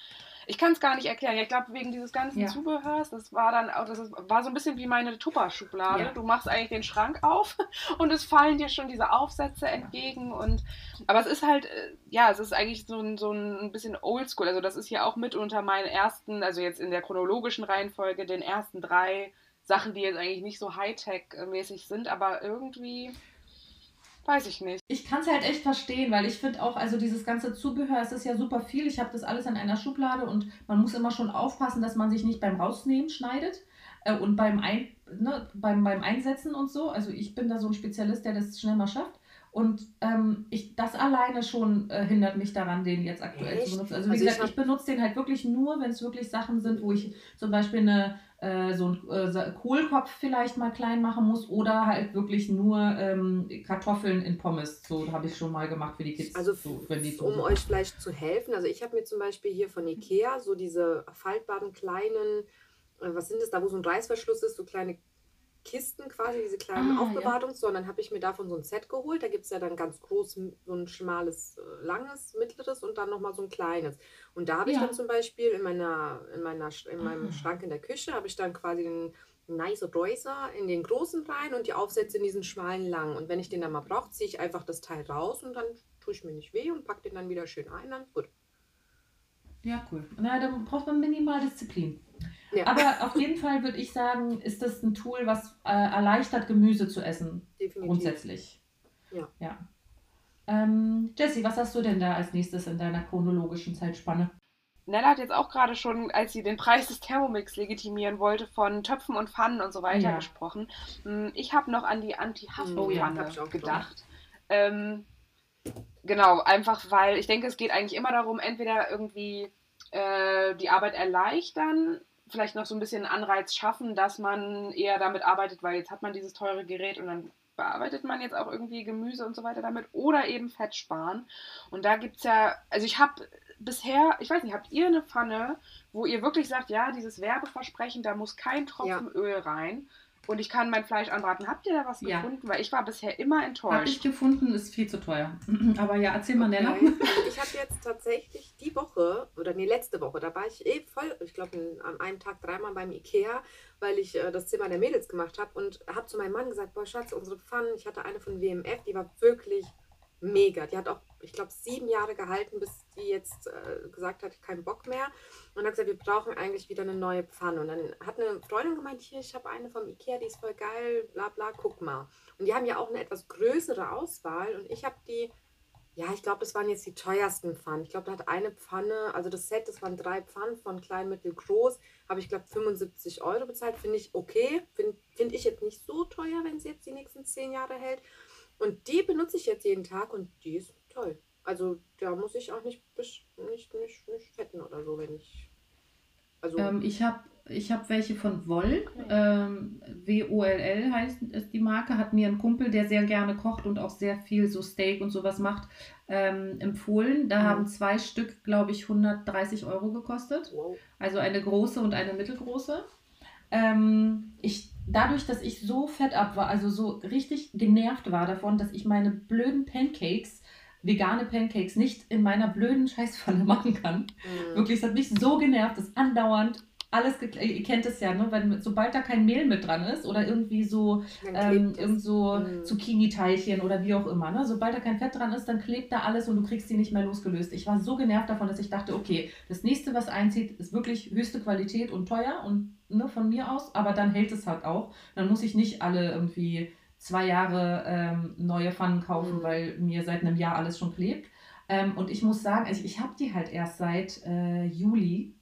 S3: Ich kann es gar nicht erklären. ich glaube, wegen dieses ganzen ja. Zubehörs, das war dann auch, das war so ein bisschen wie meine Tupper-Schublade. Ja. Du machst eigentlich den Schrank auf und es fallen dir schon diese Aufsätze entgegen. Und aber es ist halt, äh, ja, es ist eigentlich so ein, so ein bisschen oldschool. Also das ist hier auch mit unter meinen ersten, also jetzt in der chronologischen Reihenfolge, den ersten drei Sachen, die jetzt eigentlich nicht so Hightech-mäßig sind, aber irgendwie Weiß ich nicht.
S1: Ich kann es halt echt verstehen, weil ich finde auch, also dieses ganze Zubehör, es ist ja super viel. Ich habe das alles in einer Schublade und man muss immer schon aufpassen, dass man sich nicht beim Rausnehmen schneidet äh, und beim, Ein, ne, beim, beim Einsetzen und so. Also ich bin da so ein Spezialist, der das schnell mal schafft. Und ähm, ich, das alleine schon äh, hindert mich daran, den jetzt aktuell Echt? zu benutzen. Also wie also gesagt, ich, ich benutze den halt wirklich nur, wenn es wirklich Sachen sind, wo ich zum Beispiel eine äh, so einen äh, Kohlkopf vielleicht mal klein machen muss oder halt wirklich nur ähm, Kartoffeln in Pommes. So habe ich schon mal gemacht für die Kids.
S2: Also
S1: so,
S2: die um euch vielleicht zu helfen, also ich habe mir zum Beispiel hier von Ikea so diese faltbaren kleinen, äh, was sind das da, wo so ein Reißverschluss ist, so kleine Kisten quasi, diese kleinen ah, Aufbewahrungs, ja. sondern habe ich mir davon so ein Set geholt. Da gibt es ja dann ganz groß, so ein schmales, äh, langes, mittleres und dann nochmal so ein kleines. Und da habe ich ja. dann zum Beispiel in, meiner, in, meiner, in meinem ah. Schrank in der Küche, habe ich dann quasi den Nice Reuser in den großen rein und die Aufsätze in diesen schmalen langen. Und wenn ich den dann mal brauche, ziehe ich einfach das Teil raus und dann tue ich mir nicht weh und packe den dann wieder schön ein. Dann gut.
S1: Ja, cool. Na, da braucht man minimal Disziplin. Ja. Aber auf jeden Fall würde ich sagen, ist das ein Tool, was äh, erleichtert, Gemüse zu essen. Definitiv. Grundsätzlich. Ja. ja. Ähm, Jessie, was hast du denn da als nächstes in deiner chronologischen Zeitspanne?
S3: Nella hat jetzt auch gerade schon, als sie den Preis des Thermomix legitimieren wollte, von Töpfen und Pfannen und so weiter ja. gesprochen. Hm, ich habe noch an die Anti-Haftpfanne oh, ja, gedacht. Ähm, genau, einfach weil ich denke, es geht eigentlich immer darum, entweder irgendwie äh, die Arbeit erleichtern vielleicht noch so ein bisschen Anreiz schaffen, dass man eher damit arbeitet, weil jetzt hat man dieses teure Gerät und dann bearbeitet man jetzt auch irgendwie Gemüse und so weiter damit oder eben Fett sparen. Und da gibt es ja, also ich habe bisher, ich weiß nicht, habt ihr eine Pfanne, wo ihr wirklich sagt, ja, dieses Werbeversprechen, da muss kein Tropfen ja. Öl rein und ich kann mein Fleisch anbraten. Habt ihr da was ja. gefunden? Weil ich war bisher immer enttäuscht. Habe
S1: ich gefunden, ist viel zu teuer. Aber ja, erzähl mal, okay. Nella.
S2: Ich habe jetzt tatsächlich die Woche, oder nee, letzte Woche, da war ich eh voll, ich glaube, an einem Tag dreimal beim Ikea, weil ich äh, das Zimmer der Mädels gemacht habe und habe zu meinem Mann gesagt, boah Schatz, unsere Pfannen, ich hatte eine von WMF, die war wirklich mega. Die hat auch, ich glaube, sieben Jahre gehalten, bis die jetzt äh, gesagt hat, keinen Bock mehr. Und hat gesagt, wir brauchen eigentlich wieder eine neue Pfanne. Und dann hat eine Freundin gemeint, hier, ich habe eine vom Ikea, die ist voll geil, bla bla, guck mal. Und die haben ja auch eine etwas größere Auswahl. Und ich habe die, ja, ich glaube, das waren jetzt die teuersten Pfannen. Ich glaube, da hat eine Pfanne, also das Set, das waren drei Pfannen von klein, mittel, groß, habe ich, glaube 75 Euro bezahlt. Finde ich okay. Finde find ich jetzt nicht so teuer, wenn sie jetzt die nächsten zehn Jahre hält. Und die benutze ich jetzt jeden Tag und die ist toll. Also da muss ich auch nicht, nicht, nicht, nicht fetten oder so, wenn ich.
S1: Also ähm, ich habe ich hab welche von Woll. Ähm, W-O-L-L heißt ist die Marke. Hat mir ein Kumpel, der sehr gerne kocht und auch sehr viel so Steak und sowas macht, ähm, empfohlen. Da mhm. haben zwei Stück, glaube ich, 130 Euro gekostet. Wow. Also eine große und eine mittelgroße. Ähm, ich dadurch, dass ich so fett ab war, also so richtig genervt war davon, dass ich meine blöden Pancakes, vegane Pancakes, nicht in meiner blöden Scheißpfanne machen kann. Mhm. Wirklich, es hat mich so genervt, dass andauernd alles, ihr kennt es ja, ne? Wenn, sobald da kein Mehl mit dran ist oder irgendwie so, ähm, irgend so mm. Zucchini-Teilchen oder wie auch immer, ne? sobald da kein Fett dran ist, dann klebt da alles und du kriegst die nicht mehr losgelöst. Ich war so genervt davon, dass ich dachte, okay, das nächste, was einzieht, ist wirklich höchste Qualität und teuer und ne, von mir aus, aber dann hält es halt auch. Dann muss ich nicht alle irgendwie zwei Jahre ähm, neue Pfannen kaufen, mm. weil mir seit einem Jahr alles schon klebt. Ähm, und ich muss sagen, also ich habe die halt erst seit äh, Juli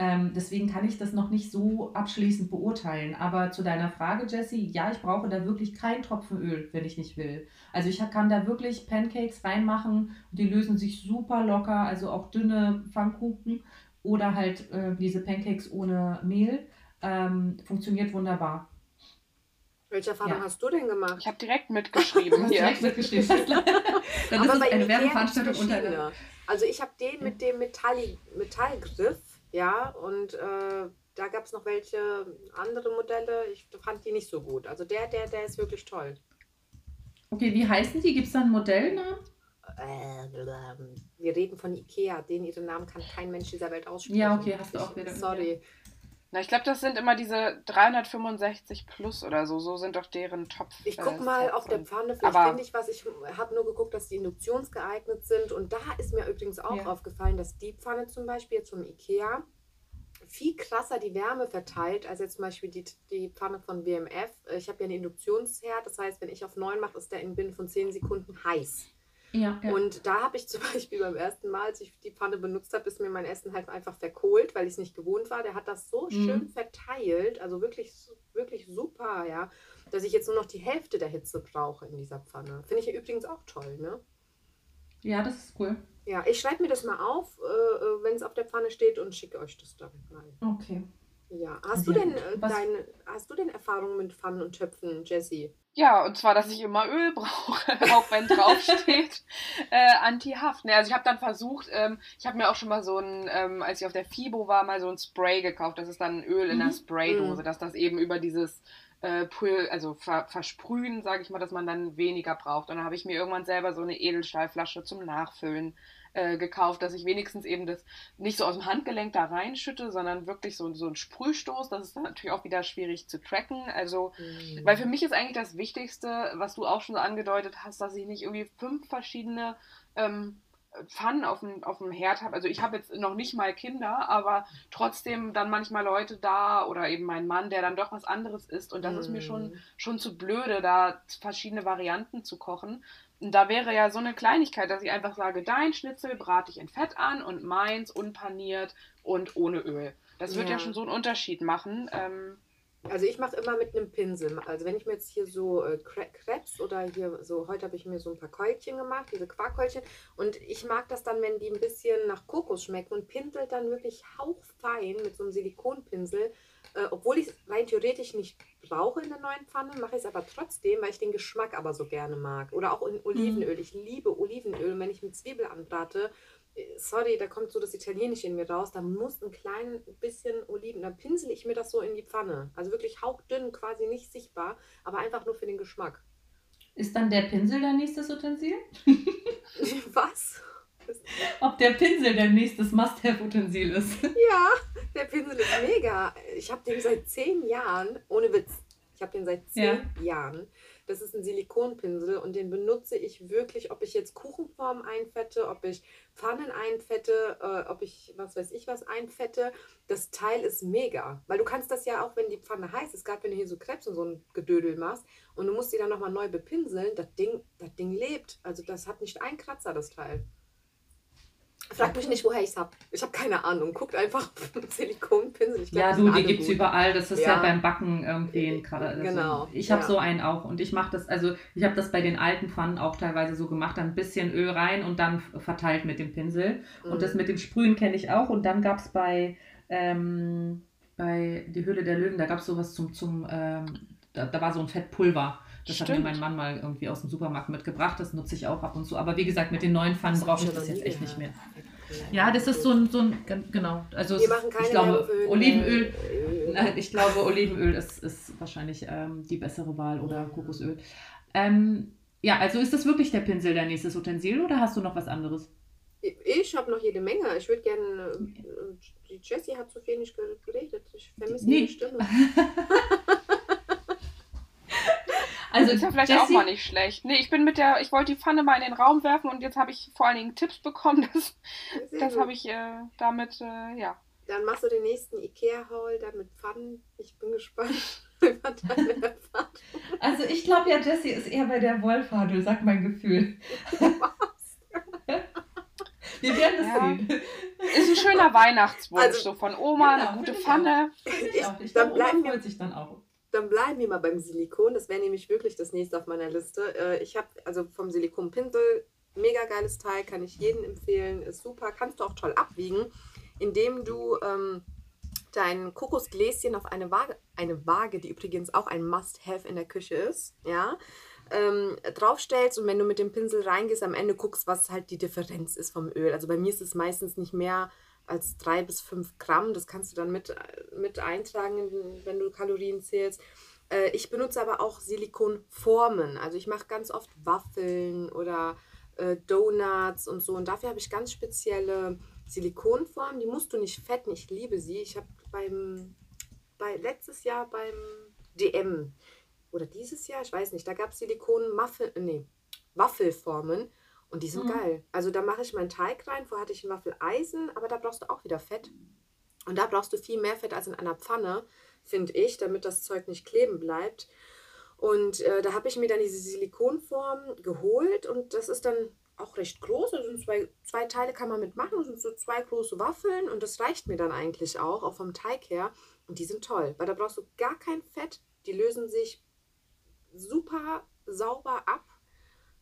S1: ähm, deswegen kann ich das noch nicht so abschließend beurteilen. Aber zu deiner Frage, Jessie, ja, ich brauche da wirklich keinen Tropfen Öl, wenn ich nicht will. Also ich kann da wirklich Pancakes reinmachen und die lösen sich super locker, also auch dünne Pfannkuchen oder halt äh, diese Pancakes ohne Mehl. Ähm, funktioniert wunderbar.
S2: Welche Erfahrung ja. hast du denn gemacht?
S3: Ich habe direkt mitgeschrieben hier. direkt mitgeschrieben.
S2: Dann ist es eine Werbeveranstaltung unter. Also ich habe den mit dem Metall Metallgriff ja, und äh, da gab es noch welche andere Modelle. Ich fand die nicht so gut. Also der, der, der ist wirklich toll.
S1: Okay, wie heißen die? Gibt es da einen Modellnamen?
S2: Äh, wir reden von Ikea. Den ihren Namen kann kein Mensch dieser Welt aussprechen.
S1: Ja, okay, hast du auch wieder.
S2: Sorry.
S3: Na, ich glaube, das sind immer diese 365 plus oder so. So sind doch deren Top.
S2: Ich guck mal äh, auf der Pfanne, vielleicht finde ich was. Ich habe nur geguckt, dass die induktionsgeeignet sind. Und da ist mir übrigens auch ja. aufgefallen, dass die Pfanne zum Beispiel zum Ikea viel krasser die Wärme verteilt, als jetzt zum Beispiel die, die Pfanne von WMF. Ich habe ja einen Induktionsherd, das heißt, wenn ich auf 9 mache, ist der in binnen von 10 Sekunden heiß.
S1: Ja, ja.
S2: Und da habe ich zum Beispiel beim ersten Mal, als ich die Pfanne benutzt habe, ist mir mein Essen halt einfach verkohlt, weil ich es nicht gewohnt war. Der hat das so
S1: Mhm.
S2: schön verteilt, also wirklich, wirklich super, ja, dass ich jetzt nur noch die Hälfte der Hitze brauche in dieser Pfanne. Finde ich ja übrigens auch toll, ne?
S1: ja, das ist cool.
S2: Ja, ich schreibe mir das mal auf, äh, äh, wenn es auf der Pfanne steht und schicke euch das dann mal.
S1: Okay.
S2: Ja, hast
S1: Sehr
S2: du denn äh, deine, hast du denn Erfahrungen mit Pfannen und Töpfen, Jessie?
S3: Ja, und zwar, dass ich immer Öl brauche, auch wenn draufsteht äh, Anti-Haft. Ne, also ich habe dann versucht, ähm, ich habe mir auch schon mal so ein, ähm, als ich auf der FIBO war, mal so ein Spray gekauft. Das ist dann Öl in
S1: Mhm.
S3: einer Spraydose,
S2: Mhm.
S3: dass das eben über dieses äh, Pul also ver versprühen, sage ich mal, dass man dann weniger braucht. Und dann habe ich mir irgendwann selber so eine Edelstahlflasche zum Nachfüllen äh, gekauft, dass ich wenigstens eben das nicht so aus dem Handgelenk da reinschütte, sondern wirklich so, so ein Sprühstoß. Das ist dann natürlich auch wieder schwierig zu tracken. Also
S2: Mhm.
S3: weil für mich ist eigentlich das Wichtigste, was du auch schon so angedeutet hast, dass ich nicht irgendwie fünf verschiedene ähm, Pfannen auf dem, auf dem Herd habe. Also ich habe jetzt noch nicht mal Kinder, aber trotzdem dann manchmal Leute da oder eben mein Mann, der dann doch was anderes isst. Und das ist mir schon,
S2: Mhm.
S3: schon zu blöde, da verschiedene Varianten zu kochen. Und da wäre ja so eine Kleinigkeit, dass ich einfach sage, dein Schnitzel brate ich in Fett an und meins unpaniert und ohne Öl. Das wird ja,
S2: Ja.
S3: schon so einen Unterschied machen. Ähm,
S2: Also ich mache immer mit einem Pinsel. Also wenn ich mir jetzt hier so äh, Crepes oder hier so, heute habe ich mir so ein paar Keulchen gemacht, diese Quarkkeulchen. Und ich mag das dann, wenn die ein bisschen nach Kokos schmecken und pinsel dann wirklich hauchfein mit so einem Silikonpinsel. Äh, obwohl ich es rein theoretisch nicht brauche in der neuen Pfanne, mache ich es aber trotzdem, weil ich den Geschmack aber so gerne mag. Oder auch in Olivenöl. Ich liebe Olivenöl. Und wenn ich mit Zwiebel anbrate, äh, sorry, da kommt so das Italienische in mir raus, da muss ein klein bisschen Oliven, dann pinsel ich mir das so in die Pfanne. Also wirklich hauchdünn, quasi nicht sichtbar, aber einfach nur für den Geschmack.
S1: Ist dann der Pinsel dein nächstes Utensil?
S2: Was?
S1: Ob der Pinsel dein nächstes Must-Have-Utensil ist?
S2: Ja, der Pinsel ist mega. Ich habe den seit zehn Jahren, ohne Witz. Ich habe den seit zehn Jahren. Das ist ein Silikonpinsel und den benutze ich wirklich, ob ich jetzt Kuchenform einfette, ob ich Pfannen einfette, äh, ob ich was weiß ich was einfette. Das Teil ist mega. Weil du kannst das ja auch, wenn die Pfanne heiß ist, gerade wenn du hier so Krebs und so ein Gedödel machst und du musst die dann nochmal neu bepinseln, das Ding, das Ding lebt. Also das hat nicht einen Kratzer, das Teil. Frag mich nicht, woher ich es habe. Ich habe keine Ahnung. Guckt einfach Silikonpinsel. Ich glaub,
S1: Ja, du, die gibt es überall. Das ist ja,
S2: Ja.
S1: beim Backen irgendwie ein gerade. Also
S2: Genau,
S1: Ich habe
S2: ja.
S1: so einen auch und ich mache das, also ich habe das bei den alten Pfannen auch teilweise so gemacht, dann ein bisschen Öl rein und dann verteilt mit dem Pinsel. Und das
S2: Mhm.
S1: mit dem Sprühen kenne ich auch. Und dann gab es bei, ähm, bei Die Höhle der Löwen, da gab es sowas zum, zum ähm, da, da war so ein Fettpulver. Das hat mir
S3: Stimmt.
S1: mein Mann mal irgendwie aus dem Supermarkt mitgebracht. Das nutze ich auch ab und zu. Aber wie gesagt, mit den neuen Pfannen brauche ich das jetzt echt nicht mehr. Ja, das ist so ein, so ein gen- genau. Also
S2: Wir machen keine
S1: ich glaube, Olivenöl. Nein, ich glaube, Olivenöl ist, ist wahrscheinlich ähm, die bessere Wahl oder Kokosöl. Ähm, ja, also ist das wirklich der Pinsel dein nächstes Utensil oder hast du noch was anderes?
S2: Ich habe noch jede Menge. Ich würde gerne. äh, Die Jessie hat so viel nicht geredet. Ich vermisse
S1: Nee.
S2: ihre Stimme.
S1: Also
S3: ist ja vielleicht
S1: Jessie-
S3: auch mal nicht schlecht. Nee, ich bin mit der, ich wollte die Pfanne mal in den Raum werfen und jetzt habe ich vor allen Dingen Tipps bekommen. Das,
S2: Sehr
S3: das habe ich äh, damit, äh, ja.
S2: Dann machst du den nächsten Ikea-Haul da mit Pfannen. Ich bin gespannt über deine Erfahrung.
S1: Also ich glaube ja, Jessie ist eher bei der Wollfadel, sagt mein Gefühl. Wir werden es
S3: Ja.
S1: sehen.
S3: Ist ein schöner Weihnachtswunsch,
S2: Also,
S3: so von Oma,
S1: genau,
S3: eine gute Pfanne.
S1: Ich auch. Ich
S2: Dann
S1: glaube, Oma
S2: bleiben wir-
S1: freut sich dann auch.
S2: Dann bleiben wir mal beim Silikon. Das wäre nämlich wirklich das nächste auf meiner Liste. Äh, Ich habe also vom Silikonpinsel mega geiles Teil, kann ich jedem empfehlen. Ist super. Kannst du auch toll abwiegen, indem du ähm, dein Kokosgläschen auf eine Waage, eine Waage, die übrigens auch ein Must-Have in der Küche ist, ja, ähm, draufstellst und wenn du mit dem Pinsel reingehst, am Ende guckst, was halt die Differenz ist vom Öl. Also bei mir ist es meistens nicht mehr als drei bis fünf Gramm. Das kannst du dann mit, mit eintragen, wenn du Kalorien zählst. Äh, Ich benutze aber auch Silikonformen. Also ich mache ganz oft Waffeln oder äh, Donuts und so. Und dafür habe ich ganz spezielle Silikonformen. Die musst du nicht fetten. Ich liebe sie. Ich habe beim bei letztes Jahr beim DM oder dieses Jahr, ich weiß nicht, da gab es Silikon Muffel, nee, Waffelformen und die sind
S1: Mhm.
S2: geil. Also da mache ich meinen Teig rein. Vorher hatte ich ein Waffeleisen, aber da brauchst du auch wieder Fett. Und da brauchst du viel mehr Fett als in einer Pfanne, finde ich, damit das Zeug nicht kleben bleibt. Und äh, da habe ich mir dann diese Silikonform geholt und das ist dann auch recht groß. Also zwei, zwei Teile kann man mitmachen. Das sind so zwei große Waffeln und das reicht mir dann eigentlich auch, auch vom Teig her. Und die sind toll, weil da brauchst du gar kein Fett. Die lösen sich super sauber ab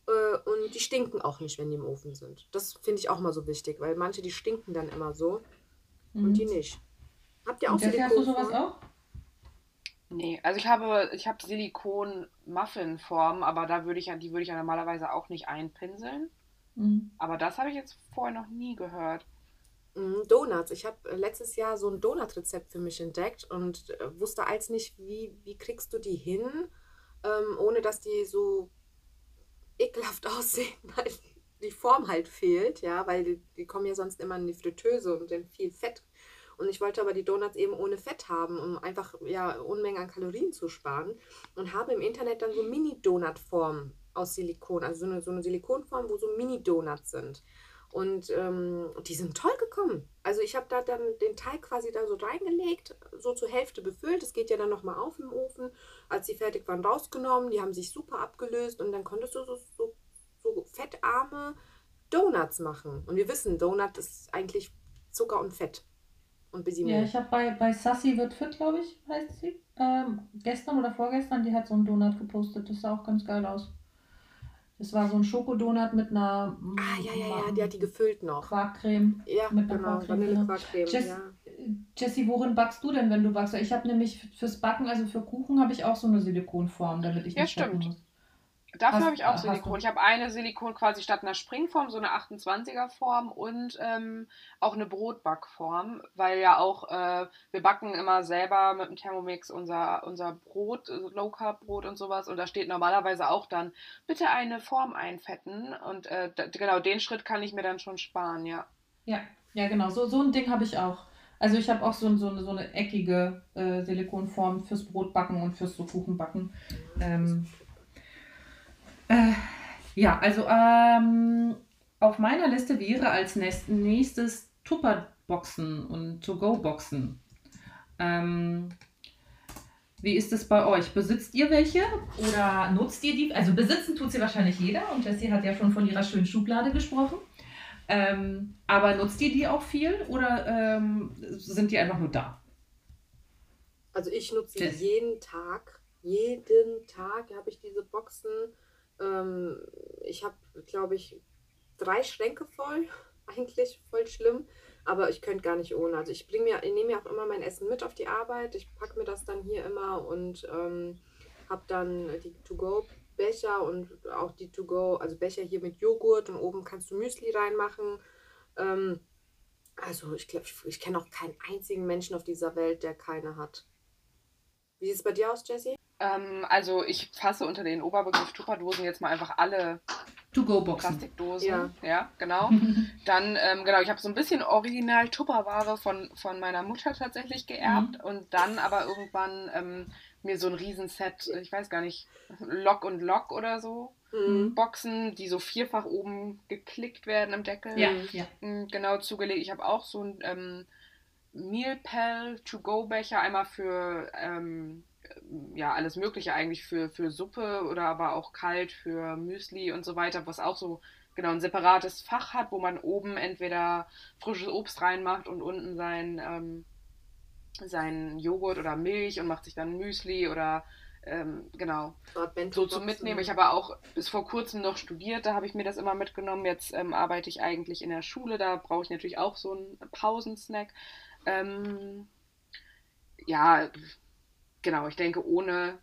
S2: und die stinken auch nicht, wenn die im Ofen sind. Das finde ich auch mal so wichtig, weil manche, die stinken dann immer so mhm. und die nicht. Habt ihr auch
S1: Silikon? Hast du sowas auch?
S3: Nee, also ich habe, ich habe Silikon-Muffin-Form, aber da würde ich ja, die würde ich ja normalerweise auch nicht einpinseln. Mhm. Aber das habe ich jetzt vorher noch nie gehört.
S2: Mhm, Donuts. Ich habe äh, letztes Jahr so ein Donut-Rezept für mich entdeckt und äh, wusste als nicht, wie, wie kriegst du die hin, ähm, ohne dass die so ekelhaft aussehen, weil die Form halt fehlt, ja, weil die, die kommen ja sonst immer in die Fritteuse und dann viel Fett. Und ich wollte aber die Donuts eben ohne Fett haben, um einfach ja Unmengen an Kalorien zu sparen. Und habe im Internet dann so Mini-Donut-Formen aus Silikon, also so eine, so eine Silikonform, wo so Mini-Donuts sind. Und ähm, die sind toll gekommen. Also ich habe da dann den Teig quasi da so reingelegt, so zur Hälfte befüllt. Das geht ja dann nochmal auf im Ofen. Als sie fertig waren, rausgenommen. Die haben sich super abgelöst und dann konntest du so, so, so fettarme Donuts machen. Und wir wissen, Donut ist eigentlich Zucker und Fett. Und
S1: Ja, ich habe bei, bei Sassy wird fit, glaube ich, heißt sie. Ähm, gestern oder vorgestern, die hat so einen Donut gepostet. Das sah auch ganz geil aus. Das war so ein Schokodonut mit einer.
S2: Ah, ja, ja, ja, die hat die gefüllt noch.
S1: Quarkcreme.
S2: Ja,
S1: mit
S2: einer genau, Vanillequarkcreme.
S1: Jess, ja. Jessie, worin backst du denn, wenn du backst? Ich habe nämlich fürs Backen, also für Kuchen, habe ich auch so eine Silikonform, damit ich
S3: nicht Ja, stimmt. Muss. Dafür habe ich auch Silikon. Ich habe eine Silikon quasi statt einer Springform, so eine 28er Form und ähm, auch eine Brotbackform, weil ja auch äh, wir backen immer selber mit dem Thermomix unser, unser Brot, also Low Carb Brot und sowas und da steht normalerweise auch dann bitte eine Form einfetten und äh, genau den Schritt kann ich mir dann schon sparen, ja.
S1: Ja, ja genau, so, so ein Ding habe ich auch. Also ich habe auch so, so, eine, so eine eckige äh, Silikonform fürs Brotbacken und fürs so Kuchenbacken. Ähm, äh, ja, also ähm, auf meiner Liste wäre als nächstes Tupperboxen und To-Go-Boxen. Ähm, wie ist es bei euch? Besitzt ihr welche oder nutzt ihr die? Also besitzen tut sie wahrscheinlich jeder und Jessie hat ja schon von ihrer schönen Schublade gesprochen. Ähm, aber nutzt ihr die auch viel oder ähm, sind die einfach nur da?
S2: Also ich nutze Jess. jeden Tag, jeden Tag habe ich diese Boxen ähm, ich habe, glaube ich, drei Schränke voll. Eigentlich voll schlimm. Aber ich könnte gar nicht ohne. Also ich bringe mir, ich nehme mir auch immer mein Essen mit auf die Arbeit. Ich packe mir das dann hier immer und ähm, habe dann die To-Go-Becher und auch die To-Go, also Becher hier mit Joghurt und oben kannst du Müsli reinmachen. Ähm, also ich glaube, ich, ich kenne auch keinen einzigen Menschen auf dieser Welt, der keine hat. Wie sieht es bei dir aus, Jessie?
S3: Ähm, also ich fasse unter den Oberbegriff Tupperdosen jetzt mal einfach alle
S1: To-Go-Boxen.
S3: Plastikdosen. Ja, ja genau. Dann, ähm, genau, ich habe so ein bisschen original Tupperware von, von meiner Mutter tatsächlich geerbt mhm. und dann aber irgendwann ähm, mir so ein Riesenset, ich weiß gar nicht, Lock und Lock oder so. Mhm. Boxen, die so vierfach oben geklickt werden am Deckel.
S1: Ja, ja.
S3: Mm, genau zugelegt. Ich habe auch so ein ähm, Meal Pal To-Go-Becher, einmal für ähm, ja, alles Mögliche eigentlich für, für Suppe oder aber auch kalt für Müsli und so weiter, was auch so genau ein separates Fach hat, wo man oben entweder frisches Obst reinmacht und unten sein, ähm, sein Joghurt oder Milch und macht sich dann Müsli oder ähm, genau so zum Mitnehmen. Ich habe auch bis vor kurzem noch studiert, da habe ich mir das immer mitgenommen. Jetzt ähm, arbeite ich eigentlich in der Schule, da brauche ich natürlich auch so einen Pausensnack. Ähm, ja, genau, ich denke, ohne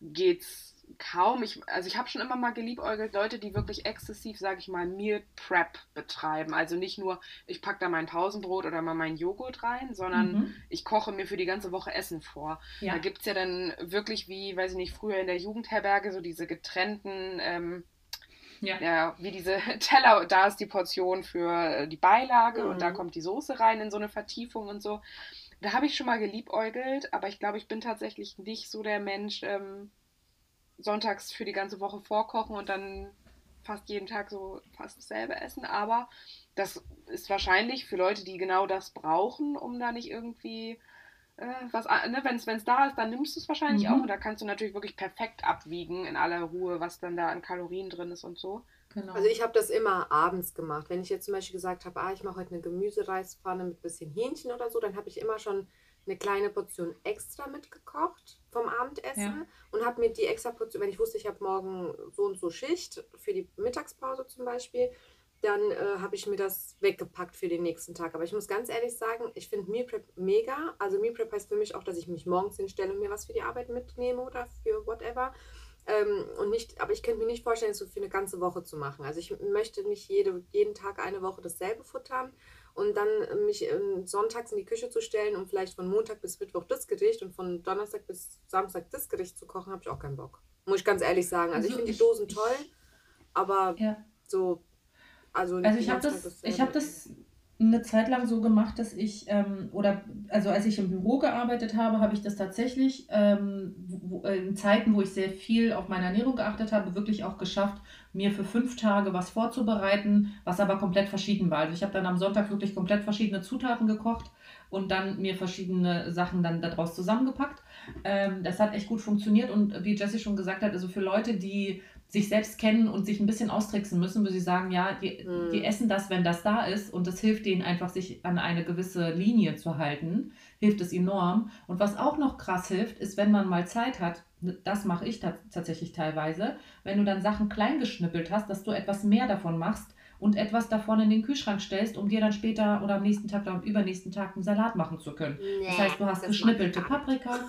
S3: geht's kaum. Ich, also ich habe schon immer mal geliebäugelt, Leute, die wirklich exzessiv, sage ich mal, Meal Prep betreiben. Also nicht nur, ich packe da mein Pausenbrot oder mal meinen Joghurt rein, sondern mhm. ich koche mir für die ganze Woche Essen vor. Ja. Da gibt es ja dann wirklich wie, weiß ich nicht, früher in der Jugendherberge so diese getrennten, ähm, ja. ja. wie diese Teller, da ist die Portion für äh, die Beilage mhm. und da mhm. kommt die Soße rein in so eine Vertiefung und so. Da habe ich schon mal geliebäugelt, aber ich glaube, ich bin tatsächlich nicht so der Mensch, ähm, sonntags für die ganze Woche vorkochen und dann fast jeden Tag so fast dasselbe essen. Aber das ist wahrscheinlich für Leute, die genau das brauchen, um da nicht irgendwie äh, was, ne, wenn es da ist, dann nimmst du es wahrscheinlich mhm. auch. Und da kannst du natürlich wirklich perfekt abwiegen in aller Ruhe, was dann da an Kalorien drin ist und so.
S2: Genau. Also ich habe das immer abends gemacht. Wenn ich jetzt zum Beispiel gesagt habe, ah, ich mache heute eine Gemüsereispfanne mit bisschen Hähnchen oder so, dann habe ich immer schon eine kleine Portion extra mitgekocht vom Abendessen ja. und habe mir die extra Portion, wenn ich wusste, ich habe morgen so und so Schicht für die Mittagspause zum Beispiel, dann äh, habe ich mir das weggepackt für den nächsten Tag. Aber ich muss ganz ehrlich sagen, ich finde Meal Prep mega. Also Meal Prep heißt für mich auch, dass ich mich morgens hinstelle und mir was für die Arbeit mitnehme oder für whatever. Ähm, und nicht, aber ich könnte mir nicht vorstellen, das so für eine ganze Woche zu machen. Also ich möchte nicht jede, jeden Tag eine Woche dasselbe futtern und dann mich ähm, sonntags in die Küche zu stellen und vielleicht von Montag bis Mittwoch das Gericht und von Donnerstag bis Samstag das Gericht zu kochen, habe ich auch keinen Bock. Muss ich ganz ehrlich sagen. Also, ich also finde die Dosen toll, aber ja. so
S1: also, also ich habe das, ich habe das eine Zeit lang so gemacht, dass ich, ähm, oder also als ich im Büro gearbeitet habe, habe ich das tatsächlich ähm, wo, in Zeiten, wo ich sehr viel auf meine Ernährung geachtet habe, wirklich auch geschafft, mir für fünf Tage was vorzubereiten, was aber komplett verschieden war. Also ich habe dann am Sonntag wirklich komplett verschiedene Zutaten gekocht und dann mir verschiedene Sachen dann daraus zusammengepackt. Ähm, das hat echt gut funktioniert und wie Jessie schon gesagt hat, also für Leute, die sich selbst kennen und sich ein bisschen austricksen müssen, wo sie sagen, ja, die, mhm. die essen das, wenn das da ist und das hilft denen einfach, sich an eine gewisse Linie zu halten, hilft es enorm. Und was auch noch krass hilft, ist, wenn man mal Zeit hat, das mache ich tatsächlich teilweise, wenn du dann Sachen klein geschnippelt hast, dass du etwas mehr davon machst und etwas davon in den Kühlschrank stellst, um dir dann später oder am nächsten Tag oder am übernächsten Tag einen Salat machen zu können. Nee, das heißt, du hast geschnippelte Paprika,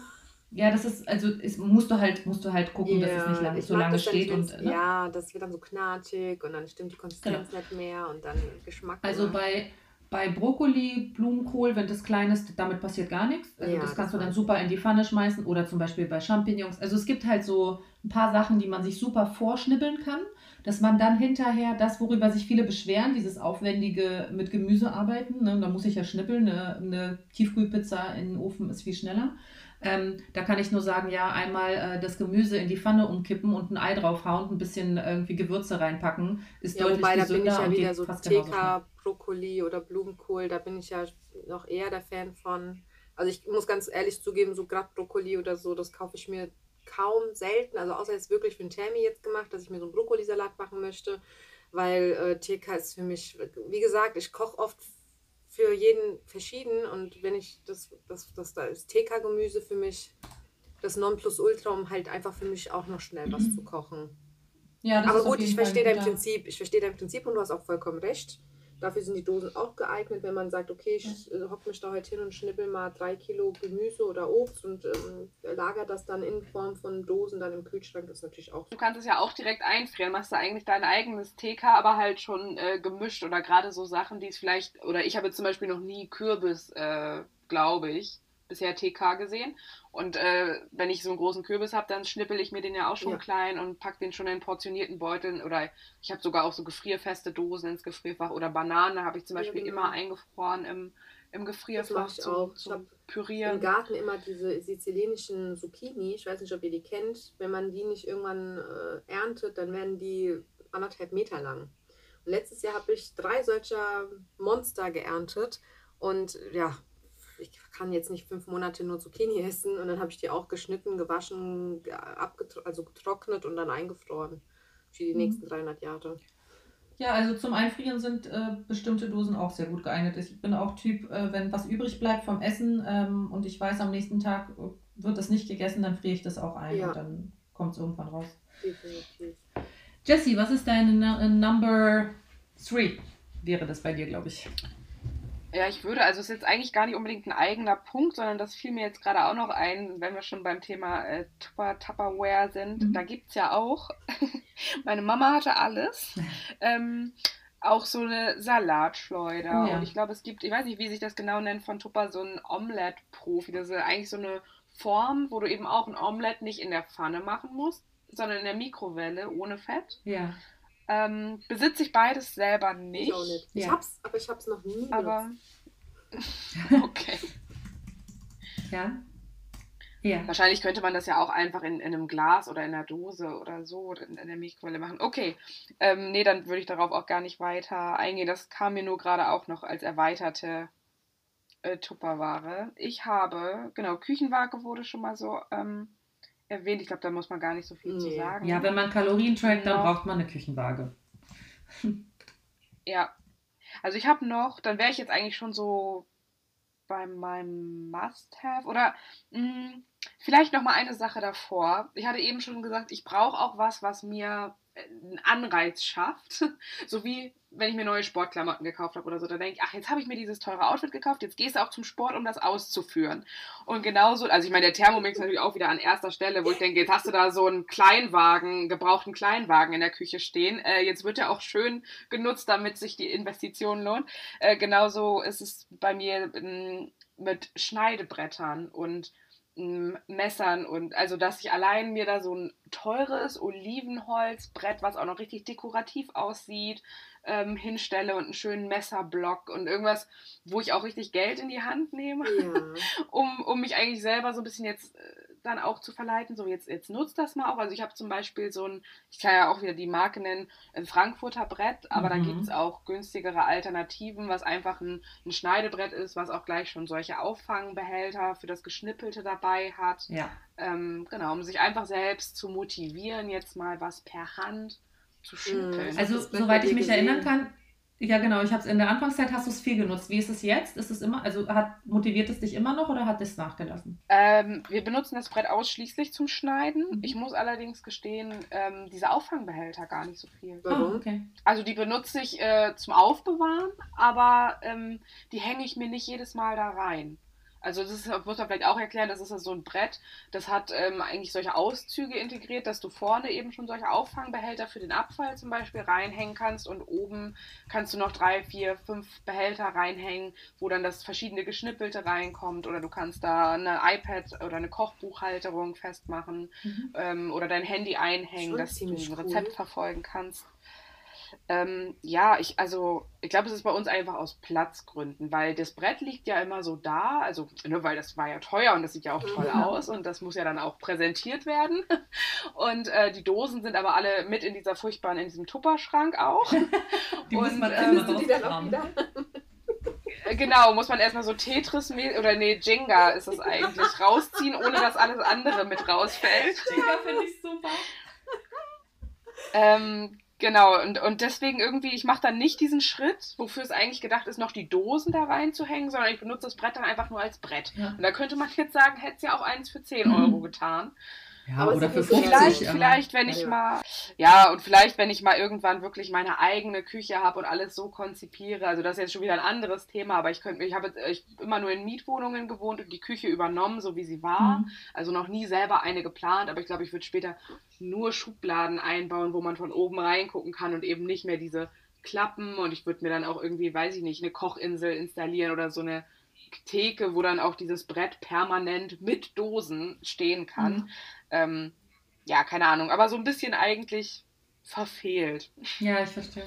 S1: ja, das ist, also ist, musst du halt, musst du halt gucken, yeah, dass es nicht lang, so lange steht.
S2: Und, ne? Ja, das wird dann so knatschig und dann stimmt die Konsistenz genau. nicht mehr und dann Geschmack.
S1: Also bei, bei Brokkoli, Blumenkohl, wenn das klein ist, damit passiert gar nichts. Also ja, das kannst das du dann super in die Pfanne schmeißen oder zum Beispiel bei Champignons. Also es gibt halt so ein paar Sachen, die man sich super vorschnibbeln kann, dass man dann hinterher das, worüber sich viele beschweren, dieses aufwendige mit Gemüse arbeiten, ne, da muss ich ja schnippeln, eine, eine Tiefkühlpizza in den Ofen ist viel schneller ähm, da kann ich nur sagen, ja, einmal äh, das Gemüse in die Pfanne umkippen und ein Ei draufhauen, ein bisschen irgendwie Gewürze reinpacken, ist ja, deutlich wobei, gesünder
S2: da bin ich ja wieder so TK, Brokkoli oder Blumenkohl, da bin ich ja noch eher der Fan von. Also ich muss ganz ehrlich zugeben, so gerade Brokkoli oder so, das kaufe ich mir kaum selten. Also außer jetzt wirklich für einen Termi jetzt gemacht, dass ich mir so einen Brokkolisalat machen möchte, weil äh, TK ist für mich, wie gesagt, ich koche oft für jeden verschieden. Und wenn ich das, das, das da ist TK-Gemüse für mich das Nonplusultra, um halt einfach für mich auch noch schnell was mhm. zu kochen. Ja, Aber gut, ich verstehe dein Prinzip. Ich verstehe dein Prinzip und du hast auch vollkommen recht. Dafür sind die Dosen auch geeignet, wenn man sagt, okay, ich äh, hocke mich da heute hin und schnippel mal drei Kilo Gemüse oder Obst und ähm, lager das dann in Form von Dosen dann im Kühlschrank. Das ist natürlich auch.
S3: Du kannst es ja auch direkt einfrieren. Machst du eigentlich dein eigenes TK, aber halt schon äh, gemischt oder gerade so Sachen, die es vielleicht. Oder ich habe zum Beispiel noch nie Kürbis, äh, glaube ich, bisher TK gesehen. Und äh, wenn ich so einen großen Kürbis habe, dann schnippel ich mir den ja auch schon ja. klein und packe den schon in portionierten Beuteln. Oder ich habe sogar auch so gefrierfeste Dosen ins Gefrierfach. Oder Bananen habe ich zum Beispiel ja, genau. immer eingefroren im, im Gefrierfach
S2: das zum, ich zum Pürieren. Im Garten immer diese sizilianischen Zucchini. Ich weiß nicht, ob ihr die kennt. Wenn man die nicht irgendwann äh, erntet, dann werden die anderthalb Meter lang. Und letztes Jahr habe ich drei solcher Monster geerntet. Und ja, ich kann jetzt nicht fünf Monate nur Zucchini essen. Und dann habe ich die auch geschnitten, gewaschen, also getrocknet und dann eingefroren für die mhm. nächsten 300 Jahre.
S1: Ja, also zum Einfrieren sind äh, bestimmte Dosen auch sehr gut geeignet. Ich bin auch Typ, äh, wenn was übrig bleibt vom Essen ähm, und ich weiß, am nächsten Tag äh, wird das nicht gegessen, dann friere ich das auch ein ja. und dann kommt es irgendwann raus. Definitiv. Jessie, was ist deine Number 3? Wäre das bei dir, glaube ich.
S3: Ja, ich würde, also es ist jetzt eigentlich gar nicht unbedingt ein eigener Punkt, sondern das fiel mir jetzt gerade auch noch ein, wenn wir schon beim Thema äh, Tupper, Tupperware sind. Mhm. Da gibt es ja auch, meine Mama hatte alles, ähm, auch so eine Salatschleuder. Oh, ja. Und ich glaube, es gibt, ich weiß nicht, wie sich das genau nennt von Tupper, so ein Omelette-Profi. Das ist eigentlich so eine Form, wo du eben auch ein Omelette nicht in der Pfanne machen musst, sondern in der Mikrowelle ohne Fett. Ja. Ähm, besitze ich beides selber nicht. Ich auch nicht.
S2: Ich hab's, aber ich hab's noch nie
S3: Aber okay.
S1: ja.
S3: Ja. Wahrscheinlich könnte man das ja auch einfach in, in einem Glas oder in einer Dose oder so oder in, in der Mikrowelle machen. Okay, ähm, nee, dann würde ich darauf auch gar nicht weiter eingehen. Das kam mir nur gerade auch noch als erweiterte äh, Tupperware. Ich habe, genau, Küchenwaage wurde schon mal so ähm, erwähnt. Ich glaube, da muss man gar nicht so viel nee. zu sagen.
S1: Ja, wenn man Kalorien trackt, dann braucht man eine Küchenwaage.
S3: Ja. Also ich habe noch, dann wäre ich jetzt eigentlich schon so bei meinem Must-Have oder mh, mm, vielleicht noch mal eine Sache davor. Ich hatte eben schon gesagt, ich brauche auch was, was mir einen Anreiz schafft. so wie wenn ich mir neue Sportklamotten gekauft habe oder so, da denke ich, ach, jetzt habe ich mir dieses teure Outfit gekauft, jetzt gehst du auch zum Sport, um das auszuführen. Und genauso, also ich meine, der Thermomix natürlich auch wieder an erster Stelle, wo ich denke, jetzt hast du da so einen Kleinwagen, gebrauchten Kleinwagen in der Küche stehen. Äh, jetzt wird er auch schön genutzt, damit sich die Investition lohnt. Äh, genauso ist es bei mir m, mit Schneidebrettern und Messern und also dass ich allein mir da so ein teures Olivenholzbrett, was auch noch richtig dekorativ aussieht, ähm, hinstelle und einen schönen Messerblock und irgendwas, wo ich auch richtig Geld in die Hand nehme, ja. um, um mich eigentlich selber so ein bisschen jetzt äh, dann auch zu verleiten, so jetzt, jetzt nutzt das mal auch. Also ich habe zum Beispiel so ein, ich kann ja auch wieder die Marke nennen, ein Frankfurter Brett, aber mhm. da gibt es auch günstigere Alternativen, was einfach ein, ein, Schneidebrett ist, was auch gleich schon solche Auffangbehälter für das Geschnippelte dabei hat. Ja. Ähm, genau, um sich einfach selbst zu motivieren, jetzt mal was per Hand zu schnippeln.
S1: Mhm. Also soweit ich mich gesehen. erinnern kann, ja, genau. Ich habe es in der Anfangszeit hast du es viel genutzt. Wie ist es jetzt? Ist es immer, also hat motiviert es dich immer noch oder hat es nachgelassen?
S3: Ähm, wir benutzen das Brett ausschließlich zum Schneiden. Mhm. Ich muss allerdings gestehen, ähm, diese Auffangbehälter gar nicht so viel.
S1: Warum? Oh, okay.
S3: Also die benutze ich äh, zum Aufbewahren, aber ähm, die hänge ich mir nicht jedes Mal da rein. Also das ist, muss man vielleicht auch erklären, das ist so ein Brett, das hat ähm, eigentlich solche Auszüge integriert, dass du vorne eben schon solche Auffangbehälter für den Abfall zum Beispiel reinhängen kannst und oben kannst du noch drei, vier, fünf Behälter reinhängen, wo dann das verschiedene Geschnippelte reinkommt oder du kannst da eine iPad oder eine Kochbuchhalterung festmachen mhm. ähm, oder dein Handy einhängen, dass du ein Rezept cool. verfolgen kannst. Ähm, ja, ich, also, ich glaube, es ist bei uns einfach aus Platzgründen, weil das Brett liegt ja immer so da, also, ne, weil das war ja teuer und das sieht ja auch toll ja. aus und das muss ja dann auch präsentiert werden. Und äh, die Dosen sind aber alle mit in dieser furchtbaren, in diesem Tupperschrank auch.
S1: die und, muss man ähm, du die dann auch wieder?
S3: Äh, genau, muss man erstmal so Tetris oder nee, Jenga ist es eigentlich, rausziehen, ohne dass alles andere mit rausfällt.
S1: Jenga finde ich super.
S3: Ähm, Genau, und, und deswegen irgendwie, ich mache dann nicht diesen Schritt, wofür es eigentlich gedacht ist, noch die Dosen da reinzuhängen, sondern ich benutze das Brett dann einfach nur als Brett. Ja. Und da könnte man jetzt sagen, hätte es ja auch eins für 10 mhm. Euro getan.
S1: Ja, Aber oder für 50.
S3: Vielleicht, vielleicht, wenn ich mal, ja, und vielleicht, wenn ich mal irgendwann wirklich meine eigene Küche habe und alles so konzipiere, also das ist jetzt schon wieder ein anderes Thema, aber ich könnte, ich habe ich immer nur in Mietwohnungen gewohnt und die Küche übernommen, so wie sie war. Mhm. Also noch nie selber eine geplant, aber ich glaube, ich würde später nur Schubladen einbauen, wo man von oben reingucken kann und eben nicht mehr diese Klappen und ich würde mir dann auch irgendwie, weiß ich nicht, eine Kochinsel installieren oder so eine Theke, wo dann auch dieses Brett permanent mit Dosen stehen kann. Mhm. Ähm, ja, keine Ahnung, aber so ein bisschen eigentlich verfehlt.
S1: Ja, ich verstehe.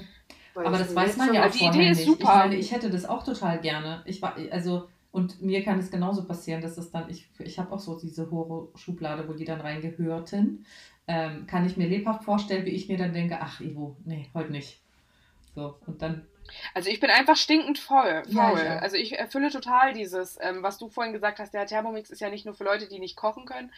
S1: aber das weiß man ja auch die Idee ist super. Ich meine, ich hätte das auch total gerne. Ich war, also, und mir kann es genauso passieren, dass es dann, ich, ich habe auch so diese hohe Schublade, wo die dann reingehörten. Ähm, kann ich mir lebhaft vorstellen, wie ich mir dann denke, ach Ivo, nee, heute nicht. So, und dann
S3: also ich bin einfach stinkend voll. faul. Ja, ja. Also ich erfülle total dieses, ähm, was du vorhin gesagt hast, der Thermomix ist ja nicht nur für Leute, die nicht kochen können.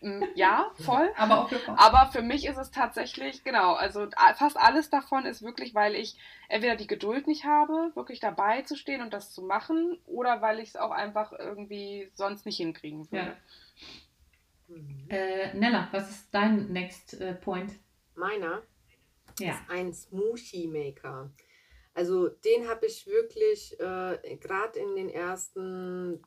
S3: Mm, ja, voll.
S1: Aber auch für
S3: Aber für mich ist es tatsächlich, genau, also fast alles davon ist wirklich, weil ich entweder die Geduld nicht habe, wirklich dabei zu stehen und das zu machen, oder weil ich es auch einfach irgendwie sonst nicht hinkriegen würde.
S1: Ja. Äh, Nella, was ist dein Next äh, Point?
S2: Meiner? Ja. Ist ein Smoothie Maker. Also den habe ich wirklich äh, gerade in den ersten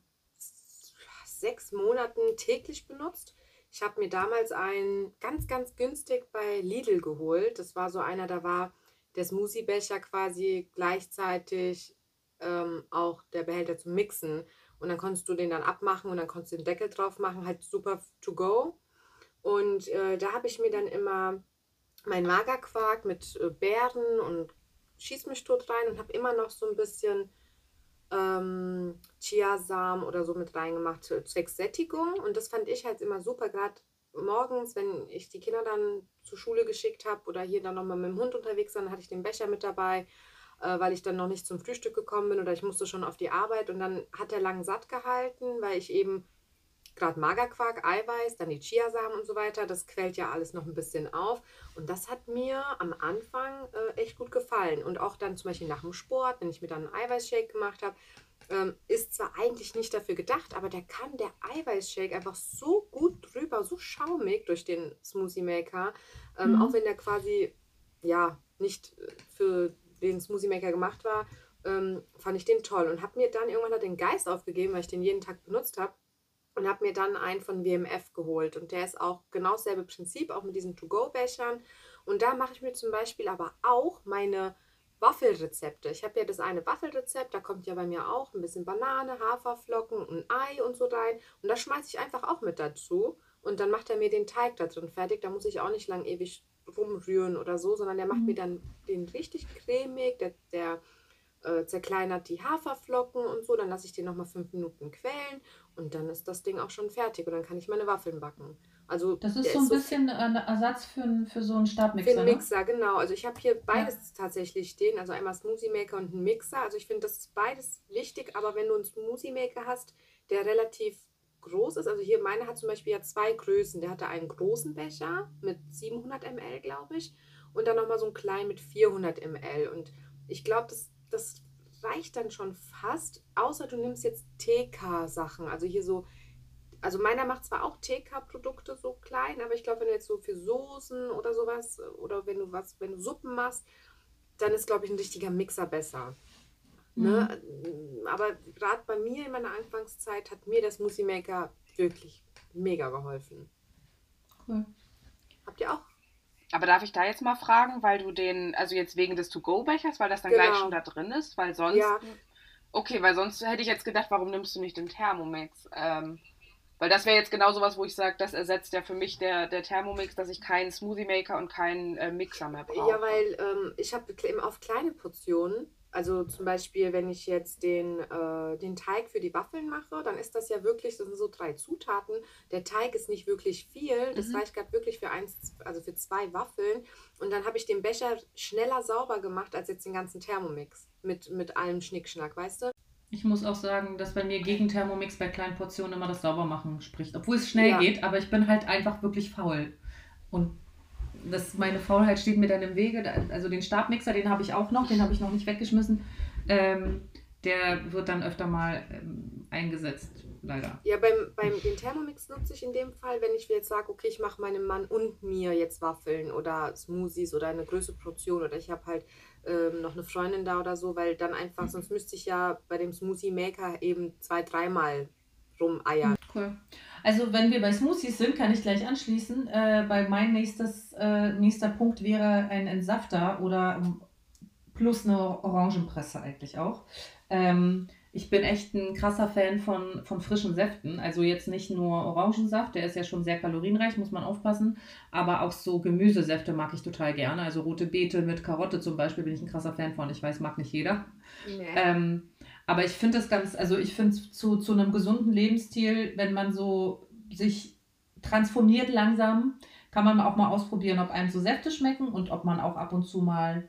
S2: sechs Monaten täglich benutzt. Ich habe mir damals einen ganz, ganz günstig bei Lidl geholt. Das war so einer, da war der Smoothie-Becher quasi gleichzeitig ähm, auch der Behälter zum Mixen. Und dann konntest du den dann abmachen und dann konntest du den Deckel drauf machen. Halt super to go. Und äh, da habe ich mir dann immer mein Magerquark mit äh, Beeren und schieß mich tot rein und habe immer noch so ein bisschen ähm, Chiasamen oder so mit reingemacht zur Sättigung. Und das fand ich halt immer super, gerade morgens, wenn ich die Kinder dann zur Schule geschickt habe oder hier dann nochmal mit dem Hund unterwegs war, dann hatte ich den Becher mit dabei, äh, weil ich dann noch nicht zum Frühstück gekommen bin oder ich musste schon auf die Arbeit und dann hat er lang satt gehalten, weil ich eben gerade Magerquark, Eiweiß, dann die Chiasamen und so weiter, das quält ja alles noch ein bisschen auf. Und das hat mir am Anfang äh, echt gut gefallen. Und auch dann zum Beispiel nach dem Sport, wenn ich mir dann einen Eiweißshake gemacht habe, ähm, ist zwar eigentlich nicht dafür gedacht, aber der kann der Eiweißshake einfach so gut drüber, so schaumig durch den Smoothie Maker, ähm, mhm. auch wenn der quasi ja nicht für den Smoothie Maker gemacht war, ähm, fand ich den toll und habe mir dann irgendwann den Geist aufgegeben, weil ich den jeden Tag benutzt habe und habe mir dann einen von WMF geholt und der ist auch genau dasselbe Prinzip, auch mit diesen To-Go-Bechern und da mache ich mir zum Beispiel aber auch meine Waffelrezepte. Ich habe ja das eine Waffelrezept, da kommt ja bei mir auch ein bisschen Banane, Haferflocken, ein Ei und so rein. Und das schmeiße ich einfach auch mit dazu. Und dann macht er mir den Teig da drin fertig. Da muss ich auch nicht lang ewig rumrühren oder so, sondern der macht mhm. mir dann den richtig cremig. Der, der äh, zerkleinert die Haferflocken und so. Dann lasse ich den nochmal fünf Minuten quälen. Und dann ist das Ding auch schon fertig. Und dann kann ich meine Waffeln backen. Also
S1: das ist so ein ist bisschen so ein Ersatz für, für so einen Stabmixer.
S2: Für einen ne? Mixer, ne? genau. Also ich habe hier beides ja. tatsächlich stehen. Also einmal Smoothie Maker und einen Mixer. Also ich finde, das ist beides wichtig. Aber wenn du einen Smoothie Maker hast, der relativ groß ist, also hier meine hat zum Beispiel ja zwei Größen. Der hatte einen großen Becher mit 700 ml, glaube ich. Und dann nochmal so einen kleinen mit 400 ml. Und ich glaube, das, das reicht dann schon fast. Außer du nimmst jetzt TK-Sachen. Also hier so also meiner macht zwar auch TK-Produkte so klein, aber ich glaube, wenn du jetzt so für Soßen oder sowas oder wenn du was, wenn du Suppen machst, dann ist, glaube ich, ein richtiger Mixer besser. Ne? Mhm. Ne? Aber gerade bei mir in meiner Anfangszeit hat mir das Smoothie Maker wirklich mega geholfen. Cool. Habt ihr auch?
S3: Aber darf ich da jetzt mal fragen, weil du den, also jetzt wegen des To-Go-Bechers, weil das dann genau. gleich schon da drin ist, weil sonst. Ja. Okay, weil sonst hätte ich jetzt gedacht, warum nimmst du nicht den Thermomix? Ähm, weil das wäre jetzt genau sowas, wo ich sage, das ersetzt ja für mich der, der Thermomix, dass ich keinen Smoothie Maker und keinen äh, Mixer mehr brauche.
S2: Ja, weil ähm, ich habe auf kleine Portionen, also zum Beispiel, wenn ich jetzt den, äh, den Teig für die Waffeln mache, dann ist das ja wirklich, das sind so drei Zutaten. Der Teig ist nicht wirklich viel, das mhm. reicht gerade wirklich für eins, also für zwei Waffeln. Und dann habe ich den Becher schneller sauber gemacht als jetzt den ganzen Thermomix mit, mit allem Schnickschnack, weißt du?
S1: Ich muss auch sagen, dass bei mir gegen Thermomix bei kleinen Portionen immer das Saubermachen spricht. Obwohl es schnell ja. geht, aber ich bin halt einfach wirklich faul. Und das, meine Faulheit steht mir dann im Wege. Also den Stabmixer, den habe ich auch noch, den habe ich noch nicht weggeschmissen. Ähm, der wird dann öfter mal ähm, eingesetzt leider.
S2: Ja, beim, beim den Thermomix nutze ich in dem Fall, wenn ich jetzt sage, okay, ich mache meinem Mann und mir jetzt Waffeln oder Smoothies oder eine größere Portion oder ich habe halt ähm, noch eine Freundin da oder so, weil dann einfach, sonst müsste ich ja bei dem Smoothie Maker eben zwei, dreimal rumeiern.
S1: Cool. Also wenn wir bei Smoothies sind, kann ich gleich anschließen. Äh, bei mein nächstes, äh, nächster Punkt wäre ein Entsafter oder plus eine Orangenpresse eigentlich auch. Ähm, ich bin echt ein krasser Fan von, von frischen Säften. Also jetzt nicht nur Orangensaft, der ist ja schon sehr kalorienreich, muss man aufpassen. Aber auch so Gemüsesäfte mag ich total gerne. Also rote Beete mit Karotte zum Beispiel bin ich ein krasser Fan von. Ich weiß, mag nicht jeder. Nee. Ähm, aber ich finde es ganz, also ich finde es zu, zu einem gesunden Lebensstil, wenn man so sich transformiert langsam, kann man auch mal ausprobieren, ob einem so Säfte schmecken und ob man auch ab und zu mal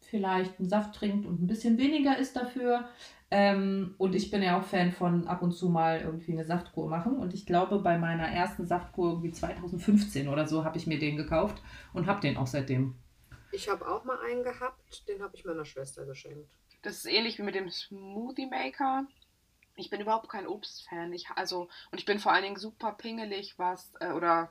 S1: vielleicht einen Saft trinkt und ein bisschen weniger isst dafür. Ähm, und ich bin ja auch Fan von ab und zu mal irgendwie eine Saftkur machen. Und ich glaube, bei meiner ersten Saftkur, irgendwie 2015 oder so, habe ich mir den gekauft und habe den auch seitdem.
S2: Ich habe auch mal einen gehabt, den habe ich meiner Schwester geschenkt.
S3: Das ist ähnlich wie mit dem Smoothie Maker. Ich bin überhaupt kein Obstfan. Ich, also, und ich bin vor allen Dingen super pingelig, was, äh, oder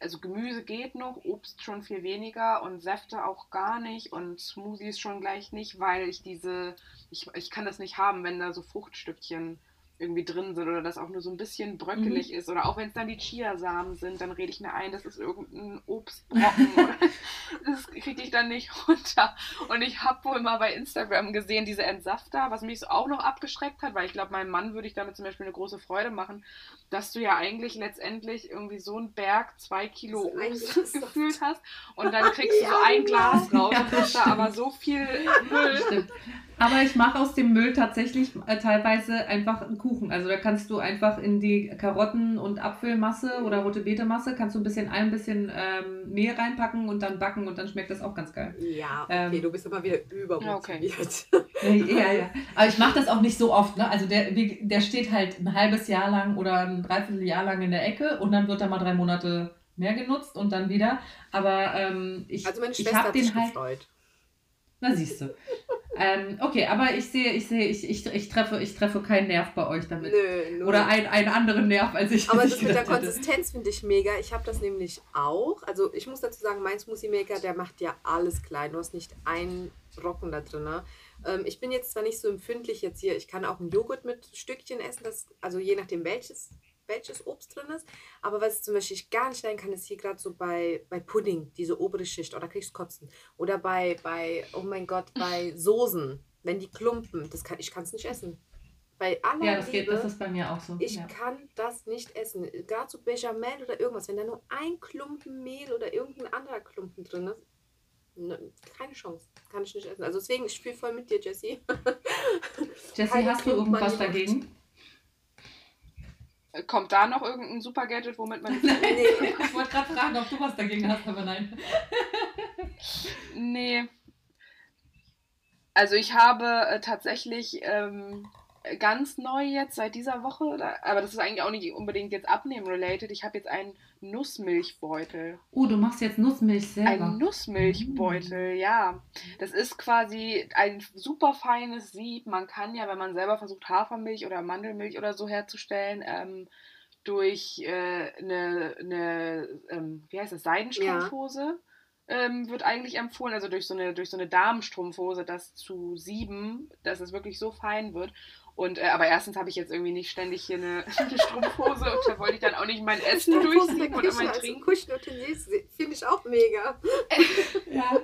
S3: also Gemüse geht noch, Obst schon viel weniger und Säfte auch gar nicht und Smoothies schon gleich nicht, weil ich diese, ich, ich kann das nicht haben, wenn da so Fruchtstückchen irgendwie drin sind oder das auch nur so ein bisschen bröckelig mhm. ist oder auch wenn es dann die Chiasamen sind, dann rede ich mir ein, das ist irgendein Obstbrocken das kriege ich dann nicht runter. Und ich habe wohl mal bei Instagram gesehen, diese Entsafter, was mich so auch noch abgeschreckt hat, weil ich glaube, meinem Mann würde ich damit zum Beispiel eine große Freude machen, dass du ja eigentlich letztendlich irgendwie so einen Berg, zwei Kilo Obst gefühlt hast und dann kriegst du so ein Glas raus ja, und hast da aber so viel Müll.
S1: Stimmt. Aber ich mache aus dem Müll tatsächlich äh, teilweise einfach einen Kuchen. Also da kannst du einfach in die Karotten- und Apfelmasse oder rote Beete-Masse, kannst du ein bisschen ein bisschen ähm, Mehl reinpacken und dann backen und dann schmeckt das auch ganz geil.
S2: Ja, okay, ähm, du bist aber wieder übermotiviert.
S1: Okay. ja, ja. Aber ich mache das auch nicht so oft. Ne? Also der, der steht halt ein halbes Jahr lang oder ein Dreivierteljahr lang in der Ecke und dann wird er mal drei Monate mehr genutzt und dann wieder. Aber ähm, ich,
S2: also meine Schwester ich hat sich halt, gefreut.
S1: Na siehst du. Ähm, okay, aber ich sehe, ich sehe, ich, ich, ich, treffe, ich treffe keinen Nerv bei euch damit. Nö, nö. Oder ein, einen anderen Nerv, als ich.
S2: Aber das mit der Konsistenz finde ich mega. Ich habe das nämlich auch. Also ich muss dazu sagen, mein Smoothie Maker, der macht ja alles klein. Du hast nicht einen Brocken da drin. Ne? Ähm, ich bin jetzt zwar nicht so empfindlich jetzt hier, ich kann auch einen Joghurt mit Stückchen essen, das, also je nachdem welches welches Obst drin ist. Aber was ich zum Beispiel gar nicht leiden kann, ist hier gerade so bei, bei Pudding, diese obere Schicht, oder kriegst kotzen. Oder bei, bei, oh mein Gott, bei Soßen, wenn die klumpen, das kann, ich kann es nicht essen. Bei aller
S1: ja, das, Liebe, geht, das ist bei mir auch so.
S2: Ich
S1: ja.
S2: kann das nicht essen. Gerade so Bechamel oder irgendwas, wenn da nur ein Klumpen Mehl oder irgendein anderer Klumpen drin ist, ne, keine Chance. Kann ich nicht essen. Also deswegen, ich spiele voll mit dir, Jessie.
S1: Jessie, hast du irgendwas dagegen?
S3: Kommt da noch irgendein super Gadget, womit man.
S1: nein, nee. Ich wollte gerade fragen, ob du was dagegen hast, aber nein.
S3: nee. Also ich habe äh, tatsächlich ähm, ganz neu jetzt seit dieser Woche, aber das ist eigentlich auch nicht unbedingt jetzt abnehmen-related. Ich habe jetzt einen Nussmilchbeutel.
S1: Oh, du machst jetzt Nussmilch selber.
S3: Ein Nussmilchbeutel, mm. ja. Das ist quasi ein super feines Sieb. Man kann ja, wenn man selber versucht, Hafermilch oder Mandelmilch oder so herzustellen, ähm, durch äh, eine, eine ähm, wie heißt das, Seidenstrumpfhose. Ja ähm, wird eigentlich empfohlen, also durch so eine, durch so eine Damenstrumpfhose, das zu sieben, dass es wirklich so fein wird. Und, äh, aber erstens habe ich jetzt irgendwie nicht ständig hier eine, eine Strumpfhose und da wollte ich dann auch nicht mein Essen durchsieben oder mein Trinken.
S2: Finde ich auch mega.
S3: ja.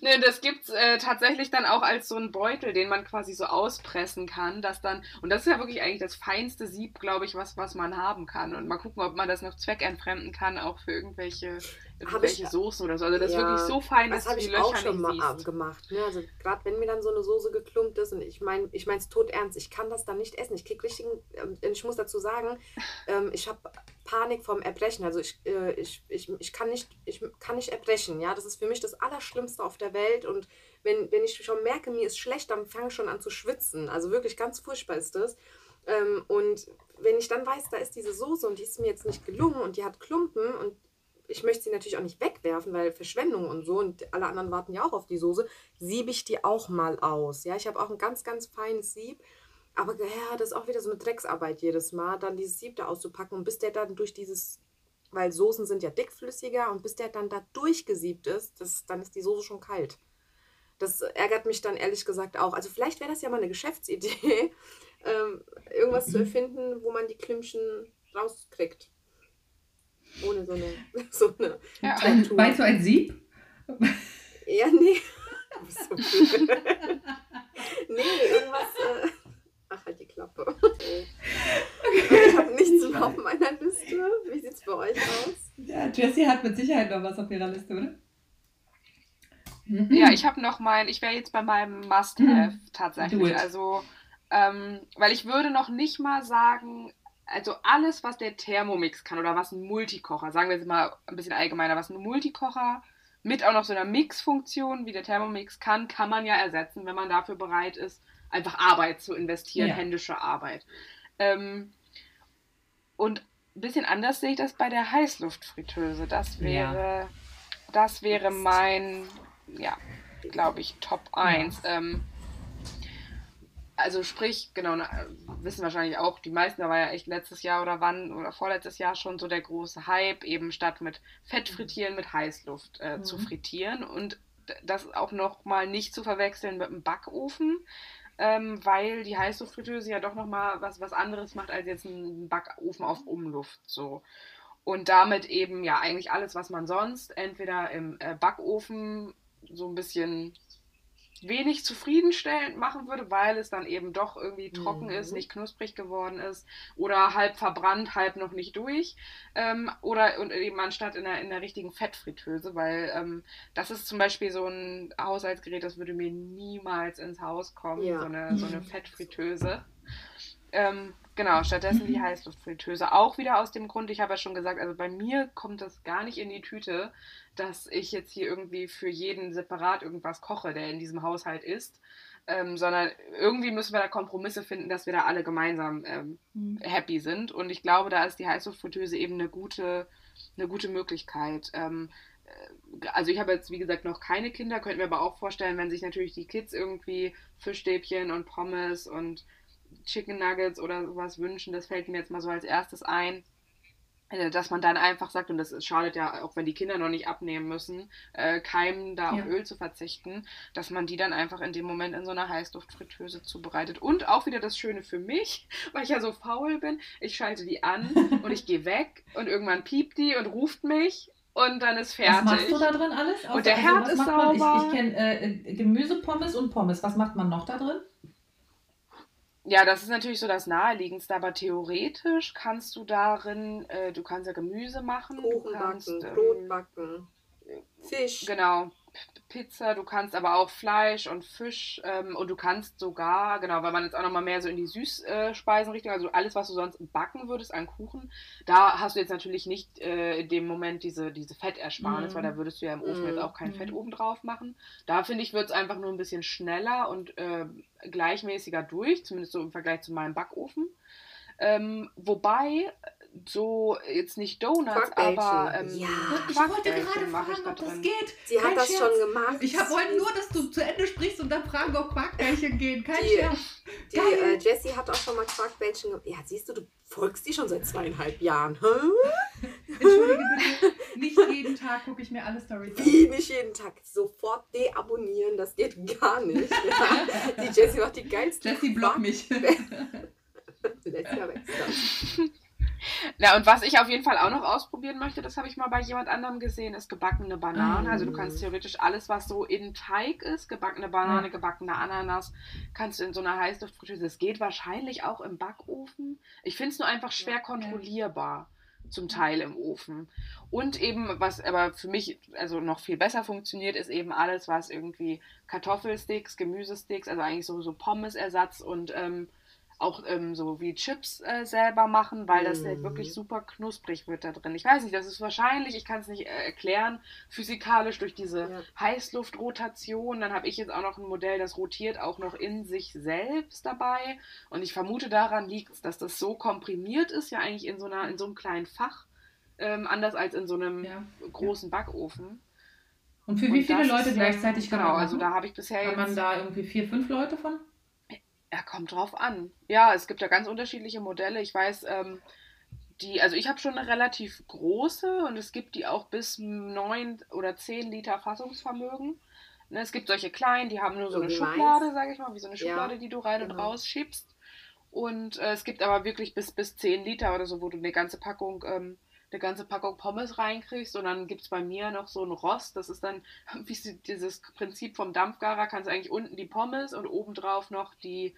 S3: Ne, das gibt's äh, tatsächlich dann auch als so ein Beutel, den man quasi so auspressen kann, dass dann und das ist ja wirklich eigentlich das feinste Sieb, glaube ich, was was man haben kann und mal gucken, ob man das noch zweckentfremden kann, auch für irgendwelche irgendwelche ich, Soßen oder so. Also das ja, ist wirklich so fein, dass du die Löcher auch schon nicht mal
S2: gemacht. Ne? Also gerade wenn mir dann so eine Soße geklumpt ist und ich meine, ich meine es tot ernst, ich kann das dann nicht essen. Ich krieg richtigen, äh, ich muss dazu sagen, ähm, ich habe Panik vom Erbrechen. Also ich, äh, ich, ich, ich, kann nicht, ich kann nicht erbrechen. Ja, das ist für mich das Allerschlimmste auf der Welt. Und wenn, wenn ich schon merke, mir ist schlecht, dann fange ich schon an zu schwitzen. Also wirklich ganz furchtbar ist das. Ähm, und wenn ich dann weiß, da ist diese Soße und die ist mir jetzt nicht gelungen und die hat Klumpen und ich möchte sie natürlich auch nicht wegwerfen, weil Verschwendung und so und alle anderen warten ja auch auf die Soße, siebe ich die auch mal aus. Ja, ich habe auch ein ganz, ganz feines Sieb aber ja, das ist auch wieder so eine Drecksarbeit jedes Mal, dann dieses Sieb da auszupacken und bis der dann durch dieses, weil Soßen sind ja dickflüssiger und bis der dann da durchgesiebt ist, das, dann ist die Soße schon kalt. Das ärgert mich dann ehrlich gesagt auch. Also vielleicht wäre das ja mal eine Geschäftsidee, ähm, irgendwas zu erfinden, wo man die Klümpchen rauskriegt. Ohne so eine, so eine
S1: ja. Weißt du ein Sieb?
S2: Ja, nee. nee, irgendwas. Äh, Ach, halt die Klappe. Okay. Ich habe nichts mehr auf meiner Liste. Wie sieht es bei euch aus?
S1: Ja, Jessie hat mit Sicherheit noch was auf ihrer Liste, oder?
S3: Ja, ich habe noch mein, ich wäre jetzt bei meinem Must-Have mhm. tatsächlich. Also, ähm, weil ich würde noch nicht mal sagen, also alles, was der Thermomix kann oder was ein Multikocher, sagen wir jetzt mal ein bisschen allgemeiner, was ein Multikocher mit auch noch so einer Mix-Funktion wie der Thermomix kann, kann man ja ersetzen, wenn man dafür bereit ist, einfach Arbeit zu investieren, ja. händische Arbeit. Ähm, und ein bisschen anders sehe ich das bei der Heißluftfritteuse. Das wäre, ja. das wäre mein, ja, glaube ich, Top 1. Ja. Ähm, also sprich, genau, na, wissen wahrscheinlich auch die meisten, da war ja echt letztes Jahr oder wann oder vorletztes Jahr schon so der große Hype, eben statt mit Fett frittieren, mit Heißluft äh, mhm. zu frittieren und das auch noch mal nicht zu verwechseln mit dem Backofen ähm, weil die Heißluftfritteuse ja doch nochmal was, was anderes macht als jetzt ein Backofen auf Umluft. So. Und damit eben ja eigentlich alles, was man sonst entweder im äh, Backofen so ein bisschen wenig zufriedenstellend machen würde, weil es dann eben doch irgendwie trocken mhm. ist, nicht knusprig geworden ist oder halb verbrannt, halb noch nicht durch. Ähm, oder und eben anstatt in der, in der richtigen Fettfritteuse, weil ähm, das ist zum Beispiel so ein Haushaltsgerät, das würde mir niemals ins Haus kommen, ja. so, eine, so eine Fettfritteuse. Ähm, genau, stattdessen die Heißluftfritteuse. Auch wieder aus dem Grund, ich habe ja schon gesagt, also bei mir kommt das gar nicht in die Tüte, dass ich jetzt hier irgendwie für jeden separat irgendwas koche, der in diesem Haushalt ist. Ähm, sondern irgendwie müssen wir da Kompromisse finden, dass wir da alle gemeinsam ähm, mhm. happy sind. Und ich glaube, da ist die Heißluftfritteuse eben eine gute, eine gute Möglichkeit. Ähm, äh, also ich habe jetzt, wie gesagt, noch keine Kinder, könnte mir aber auch vorstellen, wenn sich natürlich die Kids irgendwie Fischstäbchen und Pommes und Chicken Nuggets oder sowas wünschen, das fällt mir jetzt mal so als erstes ein, äh, dass man dann einfach sagt, und das schadet ja auch, wenn die Kinder noch nicht abnehmen müssen, äh, keimen da ja. auf Öl zu verzichten, dass man die dann einfach in dem Moment in so einer Heißluftfritteuse zubereitet. Und auch wieder das Schöne für mich, weil ich ja so faul bin, ich schalte die an und ich gehe weg und irgendwann piept die und ruft mich und dann ist fertig.
S1: Was machst du da drin alles?
S3: und der also, Herd ist sauber.
S1: Ich, ich kenne äh, Gemüsepommes und Pommes. Was macht man noch da drin?
S3: Ja, das ist natürlich so das Naheliegendste, aber theoretisch kannst du darin, äh, du kannst ja Gemüse machen,
S2: Kuchen
S3: du kannst
S2: backen, ähm, Brot backen, Fisch.
S3: Genau, Pizza, du kannst aber auch Fleisch und Fisch ähm, und du kannst sogar, genau, weil man jetzt auch nochmal mehr so in die Süßspeisenrichtung, also alles, was du sonst backen würdest an Kuchen, da hast du jetzt natürlich nicht äh, in dem Moment diese, diese Fettersparnis, mm. weil da mhm. würdest du ja im Ofen mm. jetzt auch kein mm. Fett oben drauf machen. Da finde ich, wird es einfach nur ein bisschen schneller und äh, gleichmäßiger durch, zumindest so im Vergleich zu meinem Backofen. Ähm, wobei so jetzt nicht Donuts, aber ähm,
S1: ja. ich wollte gerade fragen, ob das geht.
S2: Sie Kein hat das Scherz. schon gemacht.
S1: Ich wollte nur, dass du zu Ende sprichst und dann fragen, ob Quarkbällchen gehen. Kein
S2: die,
S1: Scherz.
S2: Die äh, Jessie hat auch schon mal Quarkbällchen gemacht. Ja, siehst du, du folgst die schon seit zweieinhalb Jahren.
S1: Entschuldige bitte, nicht jeden Tag gucke ich mir alle Storys
S2: an. Wie, nicht jeden Tag. Sofort deabonnieren, das geht gar nicht. die Jessie macht die geilste
S1: Jessie blockt mich.
S2: Letzter aber
S3: na, und was ich auf jeden Fall auch noch ausprobieren möchte, das habe ich mal bei jemand anderem gesehen, ist gebackene Bananen. Mm. Also du kannst mm. theoretisch alles, was so in Teig ist, gebackene Banane, gebackene Ananas, kannst du in so einer Heißluftfritteuse. Das geht wahrscheinlich auch im Backofen. Ich finde es nur einfach schwer kontrollierbar zum Teil im Ofen. Und eben, was aber für mich also noch viel besser funktioniert, ist eben alles, was irgendwie Kartoffelsticks, Gemüsesticks, also eigentlich so, so Pommesersatz und ähm, auch ähm, so wie Chips äh, selber machen, weil das halt wirklich mhm. super knusprig wird da drin. Ich weiß nicht, das ist wahrscheinlich, ich kann es nicht äh, erklären, physikalisch durch diese ja. Heißluftrotation. Dann habe ich jetzt auch noch ein Modell, das rotiert auch noch in sich selbst dabei. Und ich vermute, daran liegt es, dass das so komprimiert ist, ja eigentlich in so, einer, in so einem kleinen Fach, ähm, anders als in so einem ja. großen Backofen.
S1: Und für wie Und viele Leute ist, gleichzeitig
S3: genau, also da habe ich bisher
S1: Kann man da irgendwie vier, fünf Leute von?
S3: Ja, kommt drauf an. Ja, es gibt ja ganz unterschiedliche Modelle. Ich weiß, ähm, die, also ich habe schon eine relativ große und es gibt die auch bis 9 oder 10 Liter Fassungsvermögen. Ne, es gibt solche kleinen, die haben nur so, so eine Schublade, sage ich mal, wie so eine Schublade, ja, die du rein genau. und raus schiebst. Und äh, es gibt aber wirklich bis, bis 10 Liter oder so, wo du eine ganze Packung ähm, eine ganze Packung Pommes reinkriegst und dann gibt es bei mir noch so ein Rost. Das ist dann wie dieses Prinzip vom Dampfgarer, kannst eigentlich unten die Pommes und obendrauf noch die,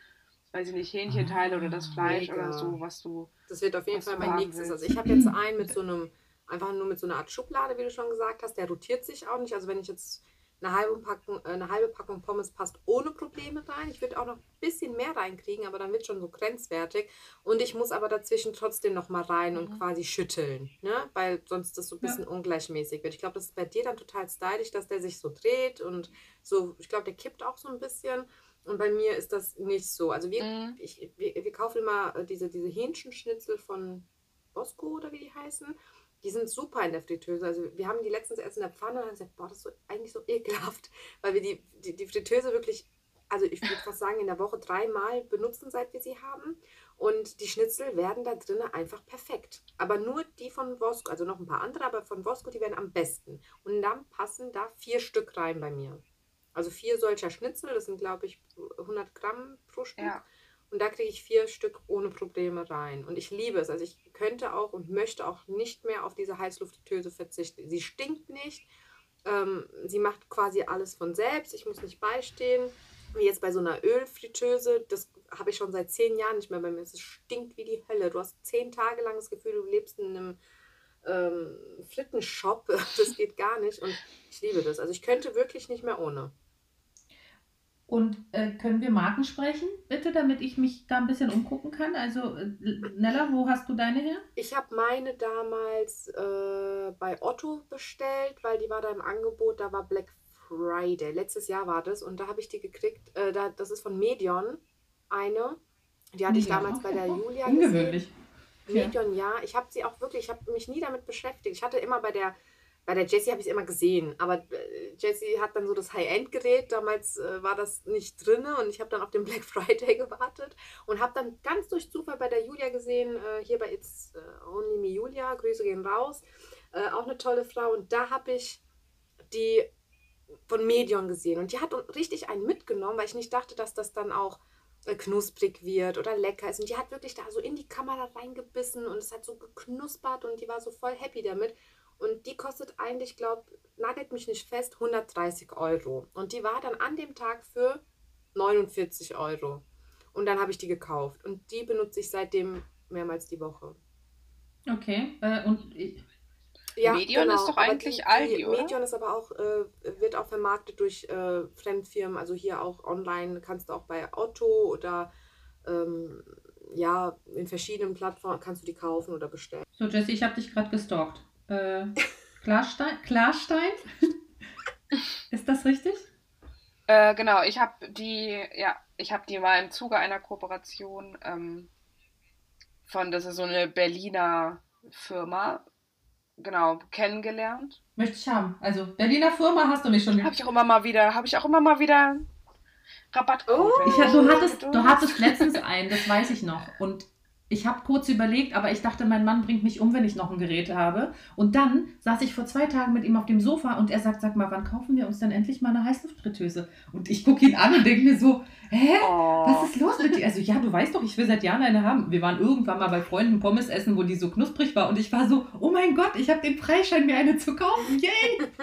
S3: weiß ich nicht, Hähnchenteile oder das ah, Fleisch mega. oder so, was du.
S2: Das wird auf jeden Fall mein nächstes. Also ich habe jetzt einen mit so einem, einfach nur mit so einer Art Schublade, wie du schon gesagt hast, der rotiert sich auch nicht. Also wenn ich jetzt eine halbe, Packung, äh, eine halbe Packung Pommes passt ohne Probleme rein. Ich würde auch noch ein bisschen mehr reinkriegen, aber dann wird schon so grenzwertig. Und ich muss aber dazwischen trotzdem noch mal rein und mhm. quasi schütteln, ne? weil sonst das so ein bisschen ja. ungleichmäßig wird. Ich glaube, das ist bei dir dann total stylisch, dass der sich so dreht und so, ich glaube, der kippt auch so ein bisschen. Und bei mir ist das nicht so. Also wir, mhm. ich, wir, wir kaufen immer äh, diese, diese Hähnchenschnitzel von Bosco oder wie die heißen. Die sind super in der Fritteuse. Also wir haben die letztens erst in der Pfanne und haben gesagt, boah, das ist so, eigentlich so ekelhaft, weil wir die, die, die Fritteuse wirklich, also ich würde fast sagen, in der Woche dreimal benutzen, seit wir sie haben. Und die Schnitzel werden da drinnen einfach perfekt. Aber nur die von Vosco, also noch ein paar andere, aber von Vosco, die werden am besten. Und dann passen da vier Stück rein bei mir. Also vier solcher Schnitzel, das sind glaube ich 100 Gramm pro Stück. Ja. Und da kriege ich vier Stück ohne Probleme rein. Und ich liebe es. Also ich könnte auch und möchte auch nicht mehr auf diese Heißlufttöse verzichten. Sie stinkt nicht. Ähm, sie macht quasi alles von selbst. Ich muss nicht beistehen. Wie jetzt bei so einer Ölfritteuse, das habe ich schon seit zehn Jahren nicht mehr bei mir. Es stinkt wie die Hölle. Du hast zehn Tage lang das Gefühl, du lebst in einem ähm, Flittenshop. Das geht gar nicht. Und ich liebe das. Also ich könnte wirklich nicht mehr ohne.
S1: Und äh, können wir Marken sprechen, bitte, damit ich mich da ein bisschen umgucken kann? Also, äh, Nella, wo hast du deine her?
S2: Ich habe meine damals äh, bei Otto bestellt, weil die war da im Angebot. Da war Black Friday. Letztes Jahr war das. Und da habe ich die gekriegt. Äh, da, das ist von Medion. Eine. Die hatte ich damals bei der Julia
S1: Ungewöhnlich.
S2: Gesehen. Medion, ja. Ich habe sie auch wirklich, ich habe mich nie damit beschäftigt. Ich hatte immer bei der bei der Jessie habe ich es immer gesehen, aber äh, Jessie hat dann so das High-End-Gerät. Damals äh, war das nicht drin und ich habe dann auf den Black Friday gewartet und habe dann ganz durch Zufall bei der Julia gesehen, äh, hier bei It's äh, Only Me Julia, Grüße gehen raus. Äh, auch eine tolle Frau und da habe ich die von Medion gesehen und die hat richtig einen mitgenommen, weil ich nicht dachte, dass das dann auch äh, knusprig wird oder lecker ist. Und die hat wirklich da so in die Kamera reingebissen und es hat so geknuspert und die war so voll happy damit. Und die kostet eigentlich, glaube nagelt mich nicht fest, 130 Euro. Und die war dann an dem Tag für 49 Euro. Und dann habe ich die gekauft. Und die benutze ich seitdem mehrmals die Woche.
S1: Okay. Äh, und ich,
S3: ja, Medion genau. ist doch eigentlich die, Aldi, die oder?
S2: Medion ist aber auch, äh, wird auch vermarktet durch äh, Fremdfirmen. Also hier auch online kannst du auch bei Otto oder ähm, ja, in verschiedenen Plattformen kannst du die kaufen oder bestellen.
S1: So, Jessie, ich habe dich gerade gestalkt. Äh, Klarstein? Klarstein? Ist das richtig?
S3: Äh, genau, ich habe die, ja, ich habe die mal im Zuge einer Kooperation ähm, von, das ist so eine Berliner Firma, genau, kennengelernt.
S1: Möchte ich haben. Also Berliner Firma hast du mich schon.
S3: Habe ich auch immer mal wieder, habe ich auch immer mal wieder Rabattcode.
S1: Oh. Ich, du, hattest, du hattest letztens einen, das weiß ich noch. Und ich habe kurz überlegt, aber ich dachte, mein Mann bringt mich um, wenn ich noch ein Gerät habe. Und dann saß ich vor zwei Tagen mit ihm auf dem Sofa und er sagt, sag mal, wann kaufen wir uns denn endlich mal eine Heißluftfritteuse? Und ich gucke ihn an und denke mir so, hä? Oh. Was ist los mit dir? Also ja, du weißt doch, ich will seit Jahren eine haben. Wir waren irgendwann mal bei Freunden Pommes essen, wo die so knusprig war und ich war so, oh mein Gott, ich habe den Freischein, mir eine zu kaufen. Yay!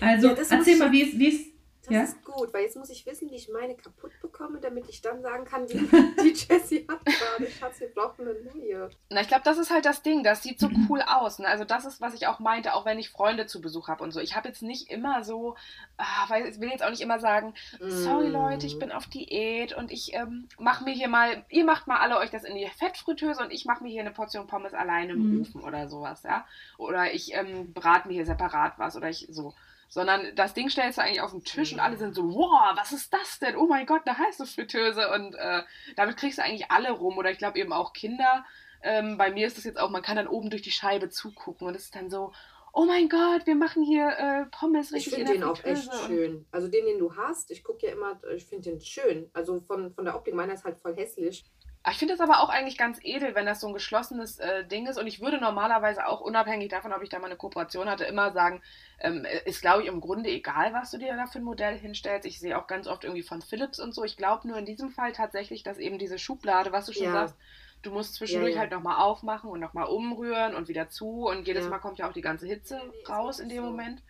S1: Also ja, erzähl mal, wie ist, wie ist
S2: das ja? ist gut, weil jetzt muss ich wissen, wie ich meine kaputt bekomme, damit ich dann sagen kann, wie die Jessie hat gerade. Schatz, wir brauchen eine neue.
S3: Na, ich glaube, das ist halt das Ding. Das sieht so cool aus. Ne? Also, das ist, was ich auch meinte, auch wenn ich Freunde zu Besuch habe und so. Ich habe jetzt nicht immer so, ah, weil ich will jetzt auch nicht immer sagen, sorry Leute, ich mm. bin auf Diät und ich ähm, mache mir hier mal, ihr macht mal alle euch das in die Fettfritteuse und ich mache mir hier eine Portion Pommes alleine im mhm. Ofen oder sowas, ja. Oder ich ähm, brate mir hier separat was oder ich so sondern das Ding stellst du eigentlich auf den Tisch und alle sind so, wow, was ist das denn? Oh mein Gott, da heißt es Fritteuse und äh, damit kriegst du eigentlich alle rum oder ich glaube eben auch Kinder. Ähm, bei mir ist das jetzt auch, man kann dann oben durch die Scheibe zugucken und es ist dann so, oh mein Gott, wir machen hier äh, Pommes richtig
S2: Ich finde den auch echt schön. Also den, den du hast, ich gucke ja immer, ich finde den schön. Also von, von der Optik, meiner ist halt voll hässlich.
S3: Ich finde das aber auch eigentlich ganz edel, wenn das so ein geschlossenes äh, Ding ist. Und ich würde normalerweise auch, unabhängig davon, ob ich da mal eine Kooperation hatte, immer sagen, ähm, ist, glaube ich, im Grunde egal, was du dir da für ein Modell hinstellst. Ich sehe auch ganz oft irgendwie von Philips und so. Ich glaube nur in diesem Fall tatsächlich, dass eben diese Schublade, was du schon ja. sagst, du musst zwischendurch ja, ja. halt nochmal aufmachen und nochmal umrühren und wieder zu. Und jedes ja. Mal kommt ja auch die ganze Hitze raus in dem so. Moment.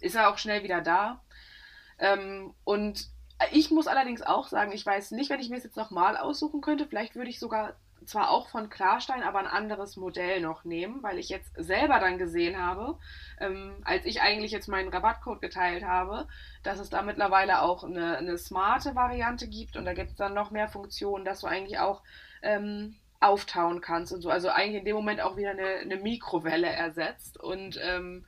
S3: Ist er auch schnell wieder da. Ähm, und ich muss allerdings auch sagen, ich weiß nicht, wenn ich mir es jetzt nochmal aussuchen könnte, vielleicht würde ich sogar zwar auch von Klarstein, aber ein anderes Modell noch nehmen, weil ich jetzt selber dann gesehen habe, ähm, als ich eigentlich jetzt meinen Rabattcode geteilt habe, dass es da mittlerweile auch eine, eine smarte Variante gibt. Und da gibt es dann noch mehr Funktionen, dass du eigentlich auch ähm, auftauen kannst und so. Also eigentlich in dem Moment auch wieder eine, eine Mikrowelle ersetzt. Und ähm,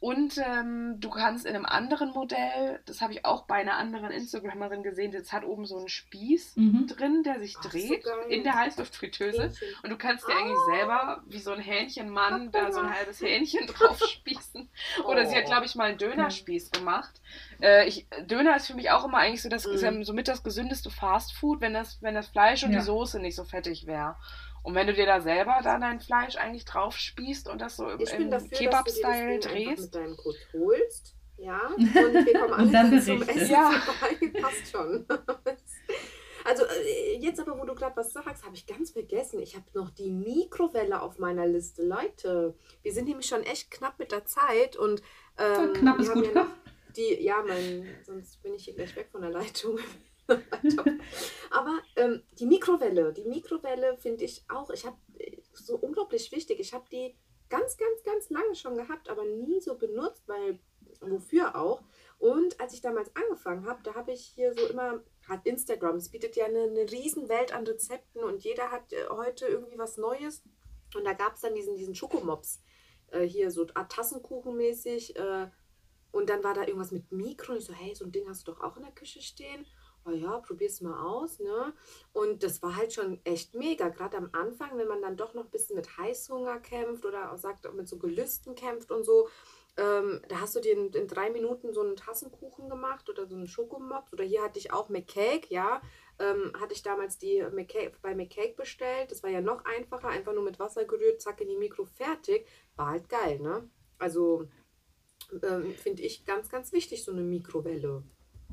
S3: und ähm, du kannst in einem anderen Modell, das habe ich auch bei einer anderen Instagramerin gesehen, das hat oben so einen Spieß mhm. drin, der sich dreht so in der Heißluftfritteuse. Und du kannst dir ah. eigentlich selber wie so ein Hähnchenmann da so ein halbes Hähnchen drauf spießen. Oder oh. sie hat, glaube ich, mal einen Dönerspieß gemacht. Äh, ich, Döner ist für mich auch immer eigentlich so das mhm. somit das gesündeste Fastfood, wenn das, wenn das Fleisch und ja. die Soße nicht so fettig wäre. Und wenn du dir da selber dann dein Fleisch eigentlich drauf spießt und das so im, im Kebab-Style drehst.
S2: mit deinem Code holst, ja, und wir kommen alle dann zum Essen ja. vorbei, passt schon. Also äh, jetzt aber, wo du gerade was sagst, habe ich ganz vergessen. Ich habe noch die Mikrowelle auf meiner Liste. Leute, wir sind nämlich schon echt knapp mit der Zeit und Ähm, wir haben
S1: Gut
S2: ja, die, ja, mein, sonst bin ich hier gleich weg von der Leitung. Aber ähm, die Mikrowelle, die Mikrowelle finde ich auch, ich habe so unglaublich wichtig. Ich habe die ganz, ganz, ganz lange schon gehabt, aber nie so benutzt, weil wofür auch. Und als ich damals angefangen habe, da habe ich hier so immer, hat Instagram, es bietet ja eine, eine Riesenwelt an Rezepten und jeder hat äh, heute irgendwie was Neues. Und da gab es dann diesen, diesen Schokomops, äh, hier so Tassenkuchenmäßig. Äh, und dann war da irgendwas mit Mikro. Und ich so, hey, so ein Ding hast du doch auch in der Küche stehen oh ja, probier's mal aus, ne? Und das war halt schon echt mega, gerade am Anfang, wenn man dann doch noch ein bisschen mit Heißhunger kämpft oder auch sagt, mit so Gelüsten kämpft und so. Ähm, da hast du dir in, in, drei Minuten so einen Tassenkuchen gemacht oder so einen Schokomops. Oder hier hatte ich auch McCake, ja. Ähm, hatte ich damals die McCake, bei McCake bestellt. Das war ja noch einfacher, einfach nur mit Wasser gerührt, zack in die Mikro, fertig. War halt geil, ne? Also ähm, finde ich ganz, ganz wichtig, so eine Mikrowelle.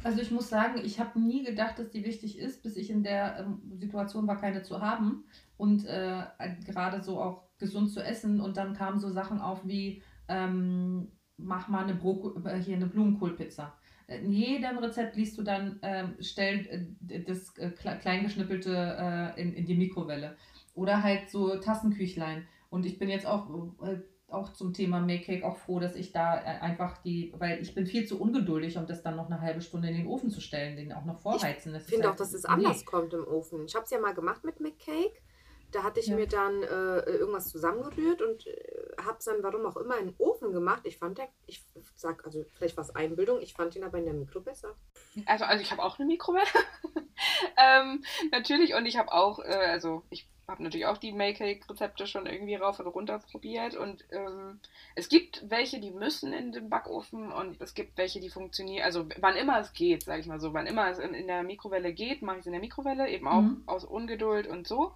S1: Also ich muss sagen, ich habe nie gedacht, dass die wichtig ist, bis ich in der ähm, Situation war, keine zu haben und äh, gerade so auch gesund zu essen. Und dann kamen so Sachen auf wie, ähm, mach mal eine, Bro äh, hier eine Blumenkohlpizza. In jedem Rezept liest du dann, ähm, stell äh, das äh, kleingeschnippelte äh, in, in die Mikrowelle. Oder halt so Tassenküchlein. Und ich bin jetzt auch äh, auch zum Thema Make-Cake auch froh, dass ich da äh, einfach die, weil ich bin viel zu ungeduldig, um das dann noch eine halbe Stunde in den Ofen zu stellen, den auch noch vorheizen.
S2: Ich finde halt, auch, dass es anders kommt im Ofen. Ich habe es ja mal gemacht mit Make-Cake. Da hatte ich ja. mir dann äh, irgendwas zusammengerührt und äh, habe es dann, warum auch immer, in den Ofen gemacht. Ich fand der, ich sag, also vielleicht war es Einbildung, ich fand ihn aber in der Mikro besser.
S3: Also, also ich habe auch eine Mikrowelle. ähm, natürlich und ich habe auch, äh, also ich habe natürlich auch die Make-Cake-Rezepte schon irgendwie rauf und runter probiert und ähm, es gibt welche, die müssen in den Backofen und es gibt welche, die funktionieren, also wann immer es geht, sage ich mal so, wann immer es in, in der Mikrowelle geht, mache ich es in der Mikrowelle, eben auch mhm. aus Ungeduld und so.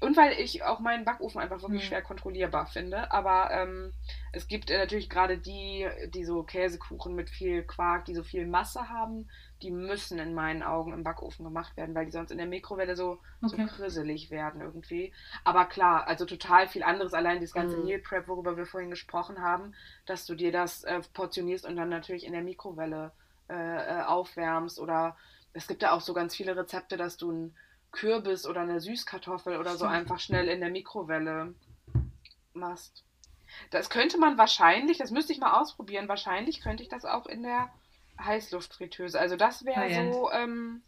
S3: Und weil ich auch meinen Backofen einfach wirklich mhm. schwer kontrollierbar finde. Aber ähm, es gibt äh, natürlich gerade die, die so Käsekuchen mit viel Quark, die so viel Masse haben, die müssen in meinen Augen im Backofen gemacht werden, weil die sonst in der Mikrowelle so, okay. so krisselig werden irgendwie. Aber klar, also total viel anderes, allein das ganze mhm. Meal Prep, worüber wir vorhin gesprochen haben, dass du dir das äh, portionierst und dann natürlich in der Mikrowelle äh, äh aufwärmst. Oder es gibt ja auch so ganz viele Rezepte, dass du ein Kürbis oder eine Süßkartoffel oder so einfach schnell in der Mikrowelle machst. Das könnte man wahrscheinlich, das müsste ich mal ausprobieren, wahrscheinlich könnte ich das auch in der Heißluftfritteuse. Also das wäre so, ähm,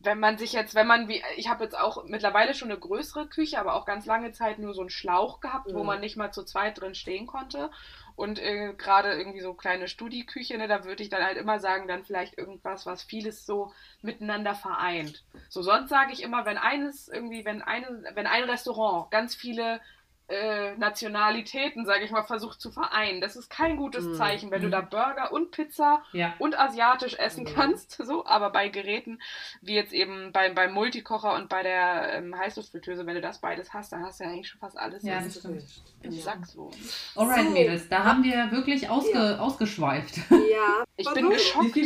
S3: wenn man sich jetzt, wenn man wie, ich habe jetzt auch mittlerweile schon eine größere Küche, aber auch ganz lange Zeit nur so einen Schlauch gehabt, mhm. wo man nicht mal zu zweit drin stehen konnte. Und äh, gerade irgendwie so kleine Studieküche, ne, da würde ich dann halt immer sagen, dann vielleicht irgendwas, was vieles so miteinander vereint. So sonst sage ich immer, wenn eines irgendwie, wenn eine, wenn ein Restaurant ganz viele äh, Nationalitäten, sage ich mal, versucht zu vereinen. Das ist kein gutes mm. Zeichen, wenn mm. du da Burger und Pizza ja. und asiatisch essen mm. kannst, so, aber bei Geräten wie jetzt eben beim, beim Multikocher und bei der ähm, Heißluftfritteuse, wenn du das beides hast, dann hast du ja eigentlich schon fast alles
S1: ja, das stimmt.
S3: im ja. Sack so.
S1: Alright, so. Mädels, da haben wir wirklich ausge ja. ausgeschweift.
S2: Ja.
S3: Ich bin geschockt,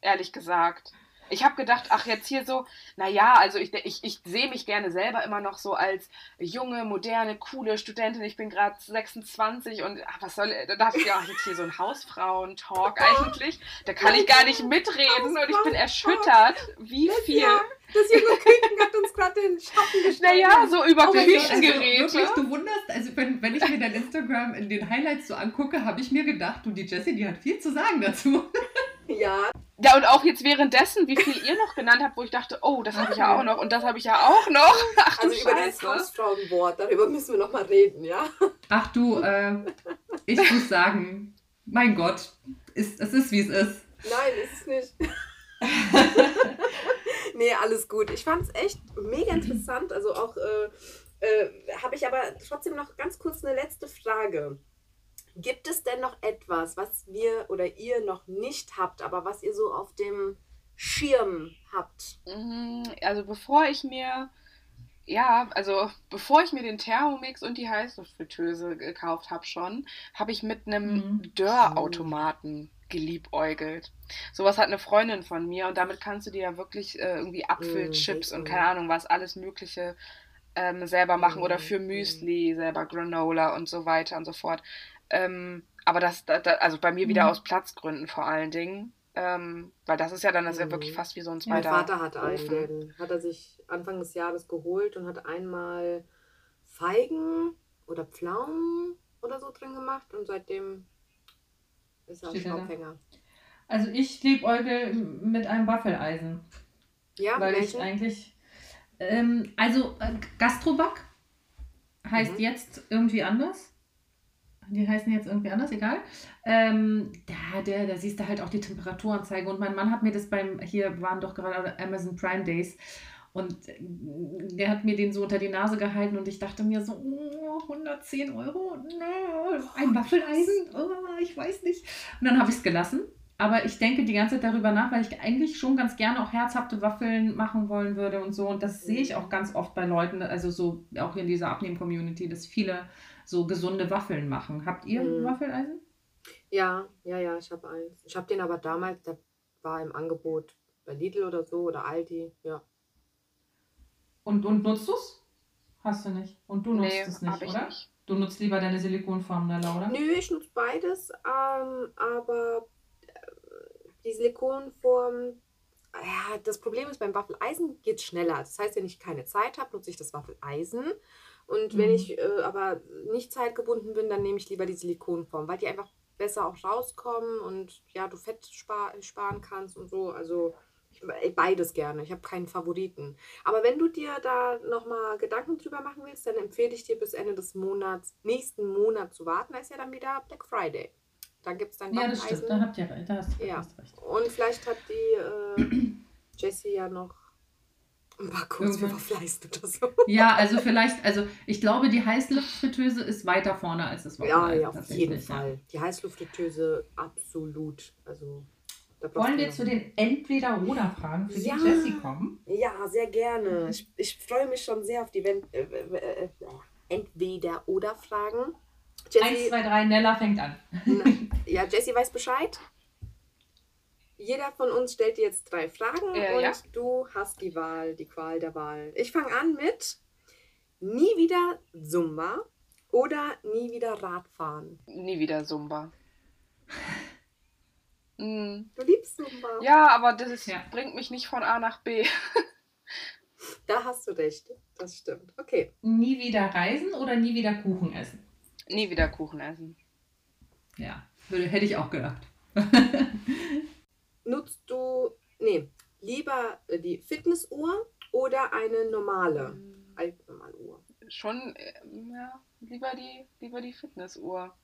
S3: ehrlich gesagt. Ich habe gedacht, ach, jetzt hier so, naja, also ich, ich, ich sehe mich gerne selber immer noch so als junge, moderne, coole Studentin. Ich bin gerade 26 und ach, was soll, da dachte ich, ja, jetzt hier so ein Hausfrauen-Talk eigentlich. Da kann ich gar nicht mitreden und ich bin erschüttert, wie viel.
S2: Das junge Küken hat uns gerade den Schatten gestellt.
S3: Naja, so über oh Küchengeräte.
S1: Also, wirklich, du wunderst, also wenn, wenn ich mir dein Instagram in den Highlights so angucke, habe ich mir gedacht, du, die Jessie, die hat viel zu sagen dazu.
S2: Ja.
S3: Ja, und auch jetzt währenddessen, wie viel ihr noch genannt habt, wo ich dachte, oh, das habe ich ja auch noch und das habe ich ja auch noch.
S2: Ach, also über Scheiße. das Hausfrauenwort, darüber müssen wir noch mal reden, ja?
S1: Ach du, äh, ich muss sagen, mein Gott, ist, es ist, wie es ist.
S2: Nein, ist es nicht. nee, alles gut. Ich fand es echt mega interessant. Also auch äh, äh, habe ich aber trotzdem noch ganz kurz eine letzte Frage. Gibt es denn noch etwas, was wir oder ihr noch nicht habt, aber was ihr so auf dem Schirm habt?
S3: Mhm, also bevor ich mir ja, also bevor ich mir den Thermomix und die Heißluftfritteuse gekauft habe schon, habe ich mit einem mhm. Dörrautomaten geliebäugelt. Sowas hat eine Freundin von mir und damit kannst du dir ja wirklich äh, irgendwie Apfelchips mhm. und keine Ahnung was, alles Mögliche ähm, selber machen oder für Müsli selber Granola und so weiter und so fort. Ähm, aber das, da, also bei mir wieder
S1: Mhm.
S3: aus Platzgründen vor allen Dingen. Ähm, weil das ist ja dann das ist ja
S2: Mhm.
S3: wirklich fast wie so ein
S1: Ja,
S2: Mein
S3: zweiter
S2: Vater hat einen,
S3: Ofen.
S2: den hat er sich Anfang des Jahres geholt und hat einmal Feigen oder Pflaumen oder so drin gemacht und seitdem ist er ein
S1: er?
S2: Staubfänger.
S1: Also ich liebäugel mit einem Waffeleisen.
S2: Ja,
S1: weil
S2: welchen?
S1: ich eigentlich. Ähm, also äh, Gastroback heißt
S2: Mhm.
S1: jetzt irgendwie anders. Die heißen jetzt irgendwie anders, egal. Ähm, da, der, da siehst du halt auch die Temperaturanzeige. Und mein Mann hat mir das beim, hier waren doch gerade Amazon Prime Days. Und äh, der hat mir den so unter die Nase gehalten und ich dachte mir so, oh, 110 Euro? No, ein Waffeleisen? Oh, ich weiß nicht. Und dann habe ich es gelassen. Aber ich denke die ganze Zeit darüber nach, weil ich eigentlich schon ganz gerne auch herzhafte Waffeln machen wollen würde und so. Und das sehe ich auch ganz oft bei Leuten, also so auch in dieser Abnehmen-Community, dass viele so gesunde Waffeln machen. Habt ihr
S2: Mhm.
S1: Waffeleisen?
S2: Ja, ja, ja, ich habe eins. Ich habe den aber damals, der war im Angebot bei Lidl oder so oder Aldi. Ja.
S1: Und, und nutzt du es? Hast du nicht. Und du nutzt
S3: Nee,
S1: es nicht, oder?
S3: nicht.
S1: Du nutzt lieber deine Silikonform, ne, Laura?
S2: Nö, ich nutze beides, ähm, aber äh, die Silikonform, ja, das Problem ist, beim Waffeleisen geht es schneller. Das heißt, wenn ich keine Zeit habe, nutze ich das Waffeleisen. Und wenn
S1: Mhm.
S2: ich äh, aber nicht zeitgebunden bin, dann nehme ich lieber die Silikonform, weil die einfach besser auch rauskommen und ja, du Fett spar sparen kannst und so. Also ich, äh, beides gerne. Ich habe keinen Favoriten. Aber wenn du dir da nochmal Gedanken drüber machen willst, dann empfehle ich dir bis Ende des Monats, nächsten Monat zu warten. Da ist ja dann wieder Black Friday. Da gibt es dann
S1: Ja, das stimmt. Da habt ihr. Da hast du
S2: Ja.
S1: recht.
S2: Und vielleicht hat die äh, Jessie ja noch ein paar Codes für
S1: Irgendwann.
S2: Waffeleisen oder so.
S1: Ja, also vielleicht, also ich glaube, die Heißluftfritteuse ist weiter vorne als das
S2: Ja,
S1: Waffeleisen.
S2: ja, auf jeden
S1: ja.
S2: Fall. Die Heißluftfritteuse absolut. Also,
S1: Wollen wir zu den Entweder-Oder-Fragen für
S2: Ja.
S1: die Jessie kommen?
S2: Ja, sehr gerne. Ich, ich freue mich schon sehr auf die äh, äh, Entweder-Oder-Fragen.
S1: Eins,
S2: Jessie,
S1: zwei, drei, Nella fängt an.
S2: ja, Jessie weiß Bescheid. Jeder von uns stellt dir jetzt drei Fragen
S3: Äh,
S2: und
S3: ja.
S2: du hast die Wahl, die Qual der Wahl. Ich fange an mit nie wieder Zumba oder nie wieder Radfahren.
S3: Nie wieder Zumba. Mm,
S2: Du liebst Zumba.
S3: Ja, aber das ist,
S1: Ja.
S3: bringt mich nicht von A nach B.
S2: Da hast du recht. Das stimmt. Okay.
S1: Nie wieder reisen oder nie wieder Kuchen essen?
S3: Nie wieder Kuchen essen.
S1: Ja, hätte ich auch gedacht.
S2: Nutzt du, nee, lieber die Fitnessuhr oder eine normale, altnormale Uhr?
S3: Schon, äh, ja, lieber die, lieber die Fitnessuhr.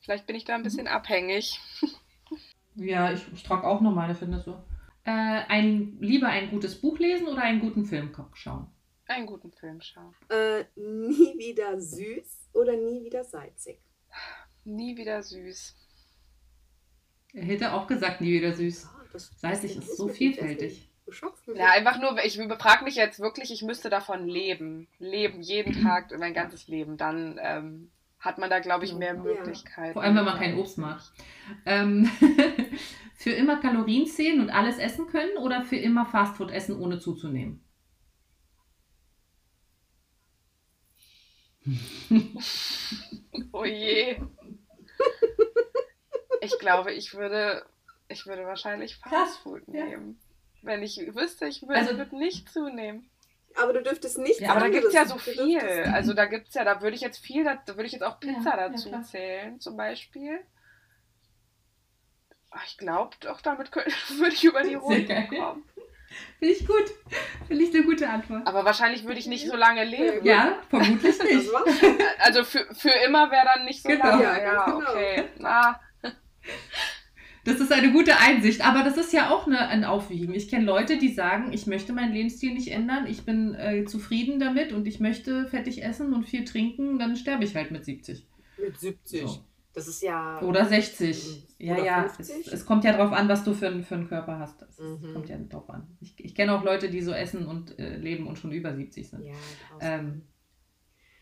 S3: Vielleicht bin ich da ein
S1: Mhm.
S3: bisschen abhängig.
S1: Ja, ich, ich trage auch noch meine Fitnessuhr. Äh, ein, lieber ein gutes Buch lesen oder einen guten Film schauen?
S3: Einen guten Film schauen.
S2: Äh, nie wieder süß oder nie wieder salzig?
S3: Nie wieder süß.
S1: Er hätte auch gesagt, nie wieder süß.
S2: Das,
S1: Salzig
S2: das
S1: ist so vielfältig.
S2: Jessie. Du schockst mich.
S3: Ja, einfach nur, ich frage mich jetzt wirklich, ich müsste davon leben. Leben, jeden Tag, mein ganzes Leben. Dann ähm, hat man da, glaube ich, mehr
S2: Ja.
S3: Möglichkeiten.
S1: Vor allem, wenn man keinen Obst mag. Ähm, für immer Kalorien zählen und alles essen können oder für immer Fastfood essen, ohne zuzunehmen?
S3: Oh je. Ich glaube, ich würde, ich würde wahrscheinlich Fastfood
S1: ja.
S3: nehmen. Wenn ich wüsste, ich würde,
S1: Also-
S3: nicht zunehmen.
S2: Aber du dürftest nicht
S1: Ja,
S3: Aber da gibt es ja so viel. Also da gibt es ja, da würde ich jetzt viel, da würde ich jetzt auch Pizza
S1: Ja, ja,
S3: dazu
S1: klar.
S3: zählen, zum Beispiel. Ach, Ich glaube doch, damit könnte, würde ich über die
S1: geil.
S3: kommen.
S1: Finde ich gut. Finde ich eine gute Antwort.
S3: Aber wahrscheinlich würde ich nicht so lange leben.
S1: Ja, vermutlich nicht.
S3: Also für, für immer wäre dann nicht so
S1: Genau.
S3: lange.
S2: Ja,
S3: Ja,
S2: genau.
S3: okay. Na,
S1: Das ist eine gute Einsicht, aber das ist ja auch eine, ein Aufwiegen. Ich kenne Leute, die sagen, ich möchte meinen Lebensstil nicht ändern, ich bin äh, zufrieden damit und ich möchte fettig essen und viel trinken, dann sterbe ich halt mit 70.
S2: Mit 70.
S1: So.
S2: Das ist ja.
S1: Oder 60. Ja,
S2: Oder
S1: ja, es,
S2: 50?
S1: es kommt ja drauf an, was du für, einen- für einen Körper hast. Es
S2: Mhm.
S1: kommt ja drauf an. Ich, ich kenne auch Leute, die so essen und äh, leben und schon über 70 sind.
S2: Ja,
S1: Ähm,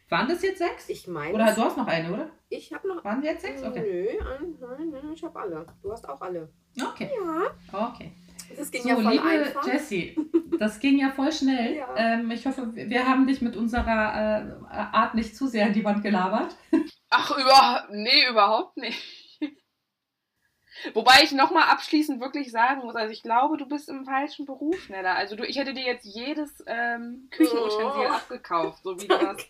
S1: waren das jetzt sechs?
S2: ich meine.
S1: Oder du hast noch eine, oder?
S2: Ich habe noch.
S1: Waren wir jetzt sechs? Okay.
S2: Nö, ein- nein, nein, ich habe alle. Du hast auch alle.
S1: Okay.
S2: Ja.
S1: Okay.
S2: Das ging
S1: So,
S2: ja voll
S1: liebe
S2: einfach.
S1: Jessie, das ging ja voll schnell.
S2: Ja.
S1: Ähm, ich hoffe, wir haben dich mit unserer äh, Art nicht zu sehr an die Wand gelabert.
S3: ach, über, nee, überhaupt nicht. Wobei ich nochmal abschließend wirklich sagen muss, also ich glaube, du bist im falschen Beruf, Nella. Also du, ich hätte dir jetzt jedes ähm, Küchenutensil oh, abgekauft, so wie du das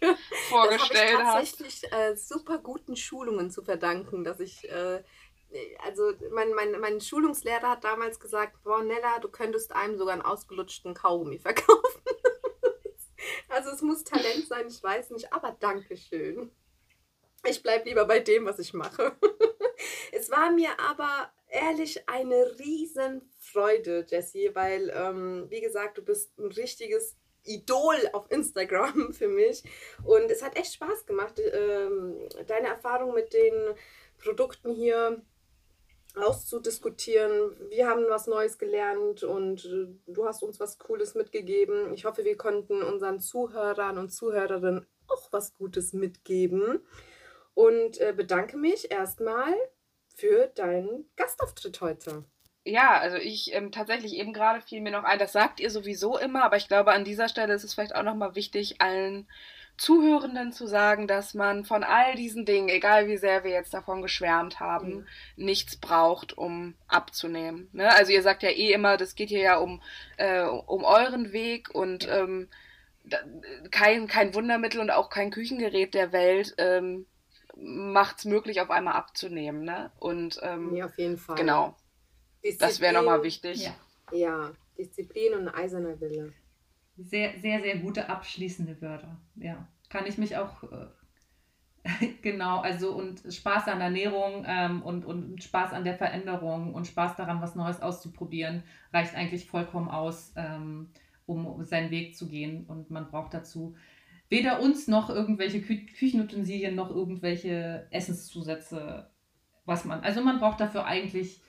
S3: vorgestellt
S2: das
S3: hast.
S2: Ich tatsächlich äh, super guten Schulungen zu verdanken, dass ich, äh, also mein, mein, mein Schulungslehrer hat damals gesagt, boah Nella, du könntest einem sogar einen ausgelutschten Kaugummi verkaufen. also es muss Talent sein, ich weiß nicht, aber Dankeschön. Ich bleibe lieber bei dem, was ich mache. es war mir aber ehrlich eine Riesenfreude, Jessie, weil, ähm, wie gesagt, du bist ein richtiges Idol auf Instagram für mich. Und es hat echt Spaß gemacht, ähm, deine Erfahrung mit den Produkten hier auszudiskutieren. Wir haben was Neues gelernt und äh, du hast uns was Cooles mitgegeben. Ich hoffe, wir konnten unseren Zuhörern und Zuhörerinnen auch was Gutes mitgeben und äh, bedanke mich erstmal für deinen Gastauftritt heute.
S3: Ja, also ich ähm, tatsächlich eben gerade fiel mir noch ein, das sagt ihr sowieso immer, aber ich glaube, an dieser Stelle ist es vielleicht auch nochmal wichtig, allen Zuhörenden zu sagen, dass man von all diesen Dingen, egal wie sehr wir jetzt davon geschwärmt haben, mhm. nichts braucht, um abzunehmen. Ne? Also ihr sagt ja eh immer, das geht hier ja um, äh, um euren Weg und ähm, kein, kein Wundermittel und auch kein Küchengerät der Welt ähm, macht es möglich, auf einmal abzunehmen. Ne? Und ähm,
S2: ja, auf jeden Fall.
S3: Genau. Disziplin, das wäre nochmal wichtig.
S2: Ja. ja, Disziplin und eiserner Wille.
S1: Sehr, sehr, sehr gute abschließende Wörter. Ja, kann ich mich auch äh, genau, also und Spaß an Ernährung ähm, und, und Spaß an der Veränderung und Spaß daran, was Neues auszuprobieren, reicht eigentlich vollkommen aus, ähm, um seinen Weg zu gehen. Und man braucht dazu weder uns noch irgendwelche Kü Küchenutensilien noch irgendwelche Essenszusätze, was man. Also man braucht dafür eigentlich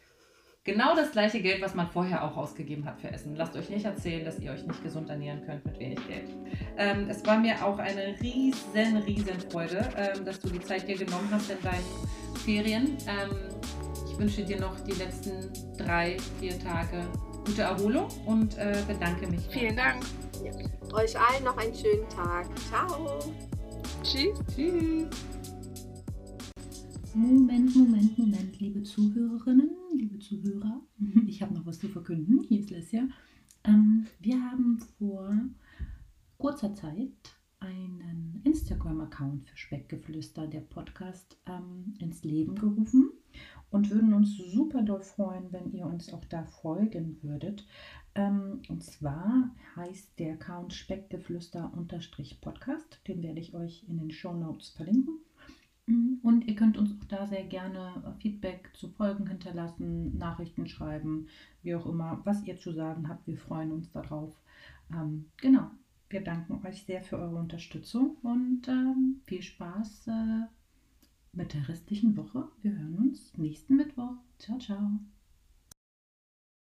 S1: genau das gleiche Geld, was man vorher auch ausgegeben hat für Essen. Lasst euch nicht erzählen, dass ihr euch nicht gesund ernähren könnt mit wenig Geld. Ähm, es war mir auch eine riesen, riesen Freude, ähm, dass du die Zeit dir genommen hast in deinen Ferien. Ähm, ich wünsche dir noch die letzten drei, vier Tage gute Erholung und äh, bedanke mich.
S3: Vielen Dank.
S2: Ja. Euch allen noch einen schönen Tag. Ciao.
S3: Tschüss.
S1: Tschüss.
S4: Moment, Moment, Moment, liebe Zuhörerinnen, liebe Zuhörer. Ich habe noch was zu verkünden. Hier ist Lesja. Ähm, wir haben vor kurzer Zeit einen Instagram-Account für Speckgeflüster, der Podcast, ähm, ins Leben gerufen und würden uns super doll freuen, wenn ihr uns auch da folgen würdet. Ähm, und zwar heißt der Account Speckgeflüster-Podcast. Den werde ich euch in den Show Notes verlinken. Mm, und ihr könnt uns auch da sehr gerne Feedback zu Folgen hinterlassen, Nachrichten schreiben, wie auch immer, was ihr zu sagen habt. Wir freuen uns darauf. Ähm, genau, wir danken euch sehr für eure Unterstützung und ähm, viel Spaß äh, mit der restlichen Woche. Wir hören uns nächsten Mittwoch. Ciao, ciao.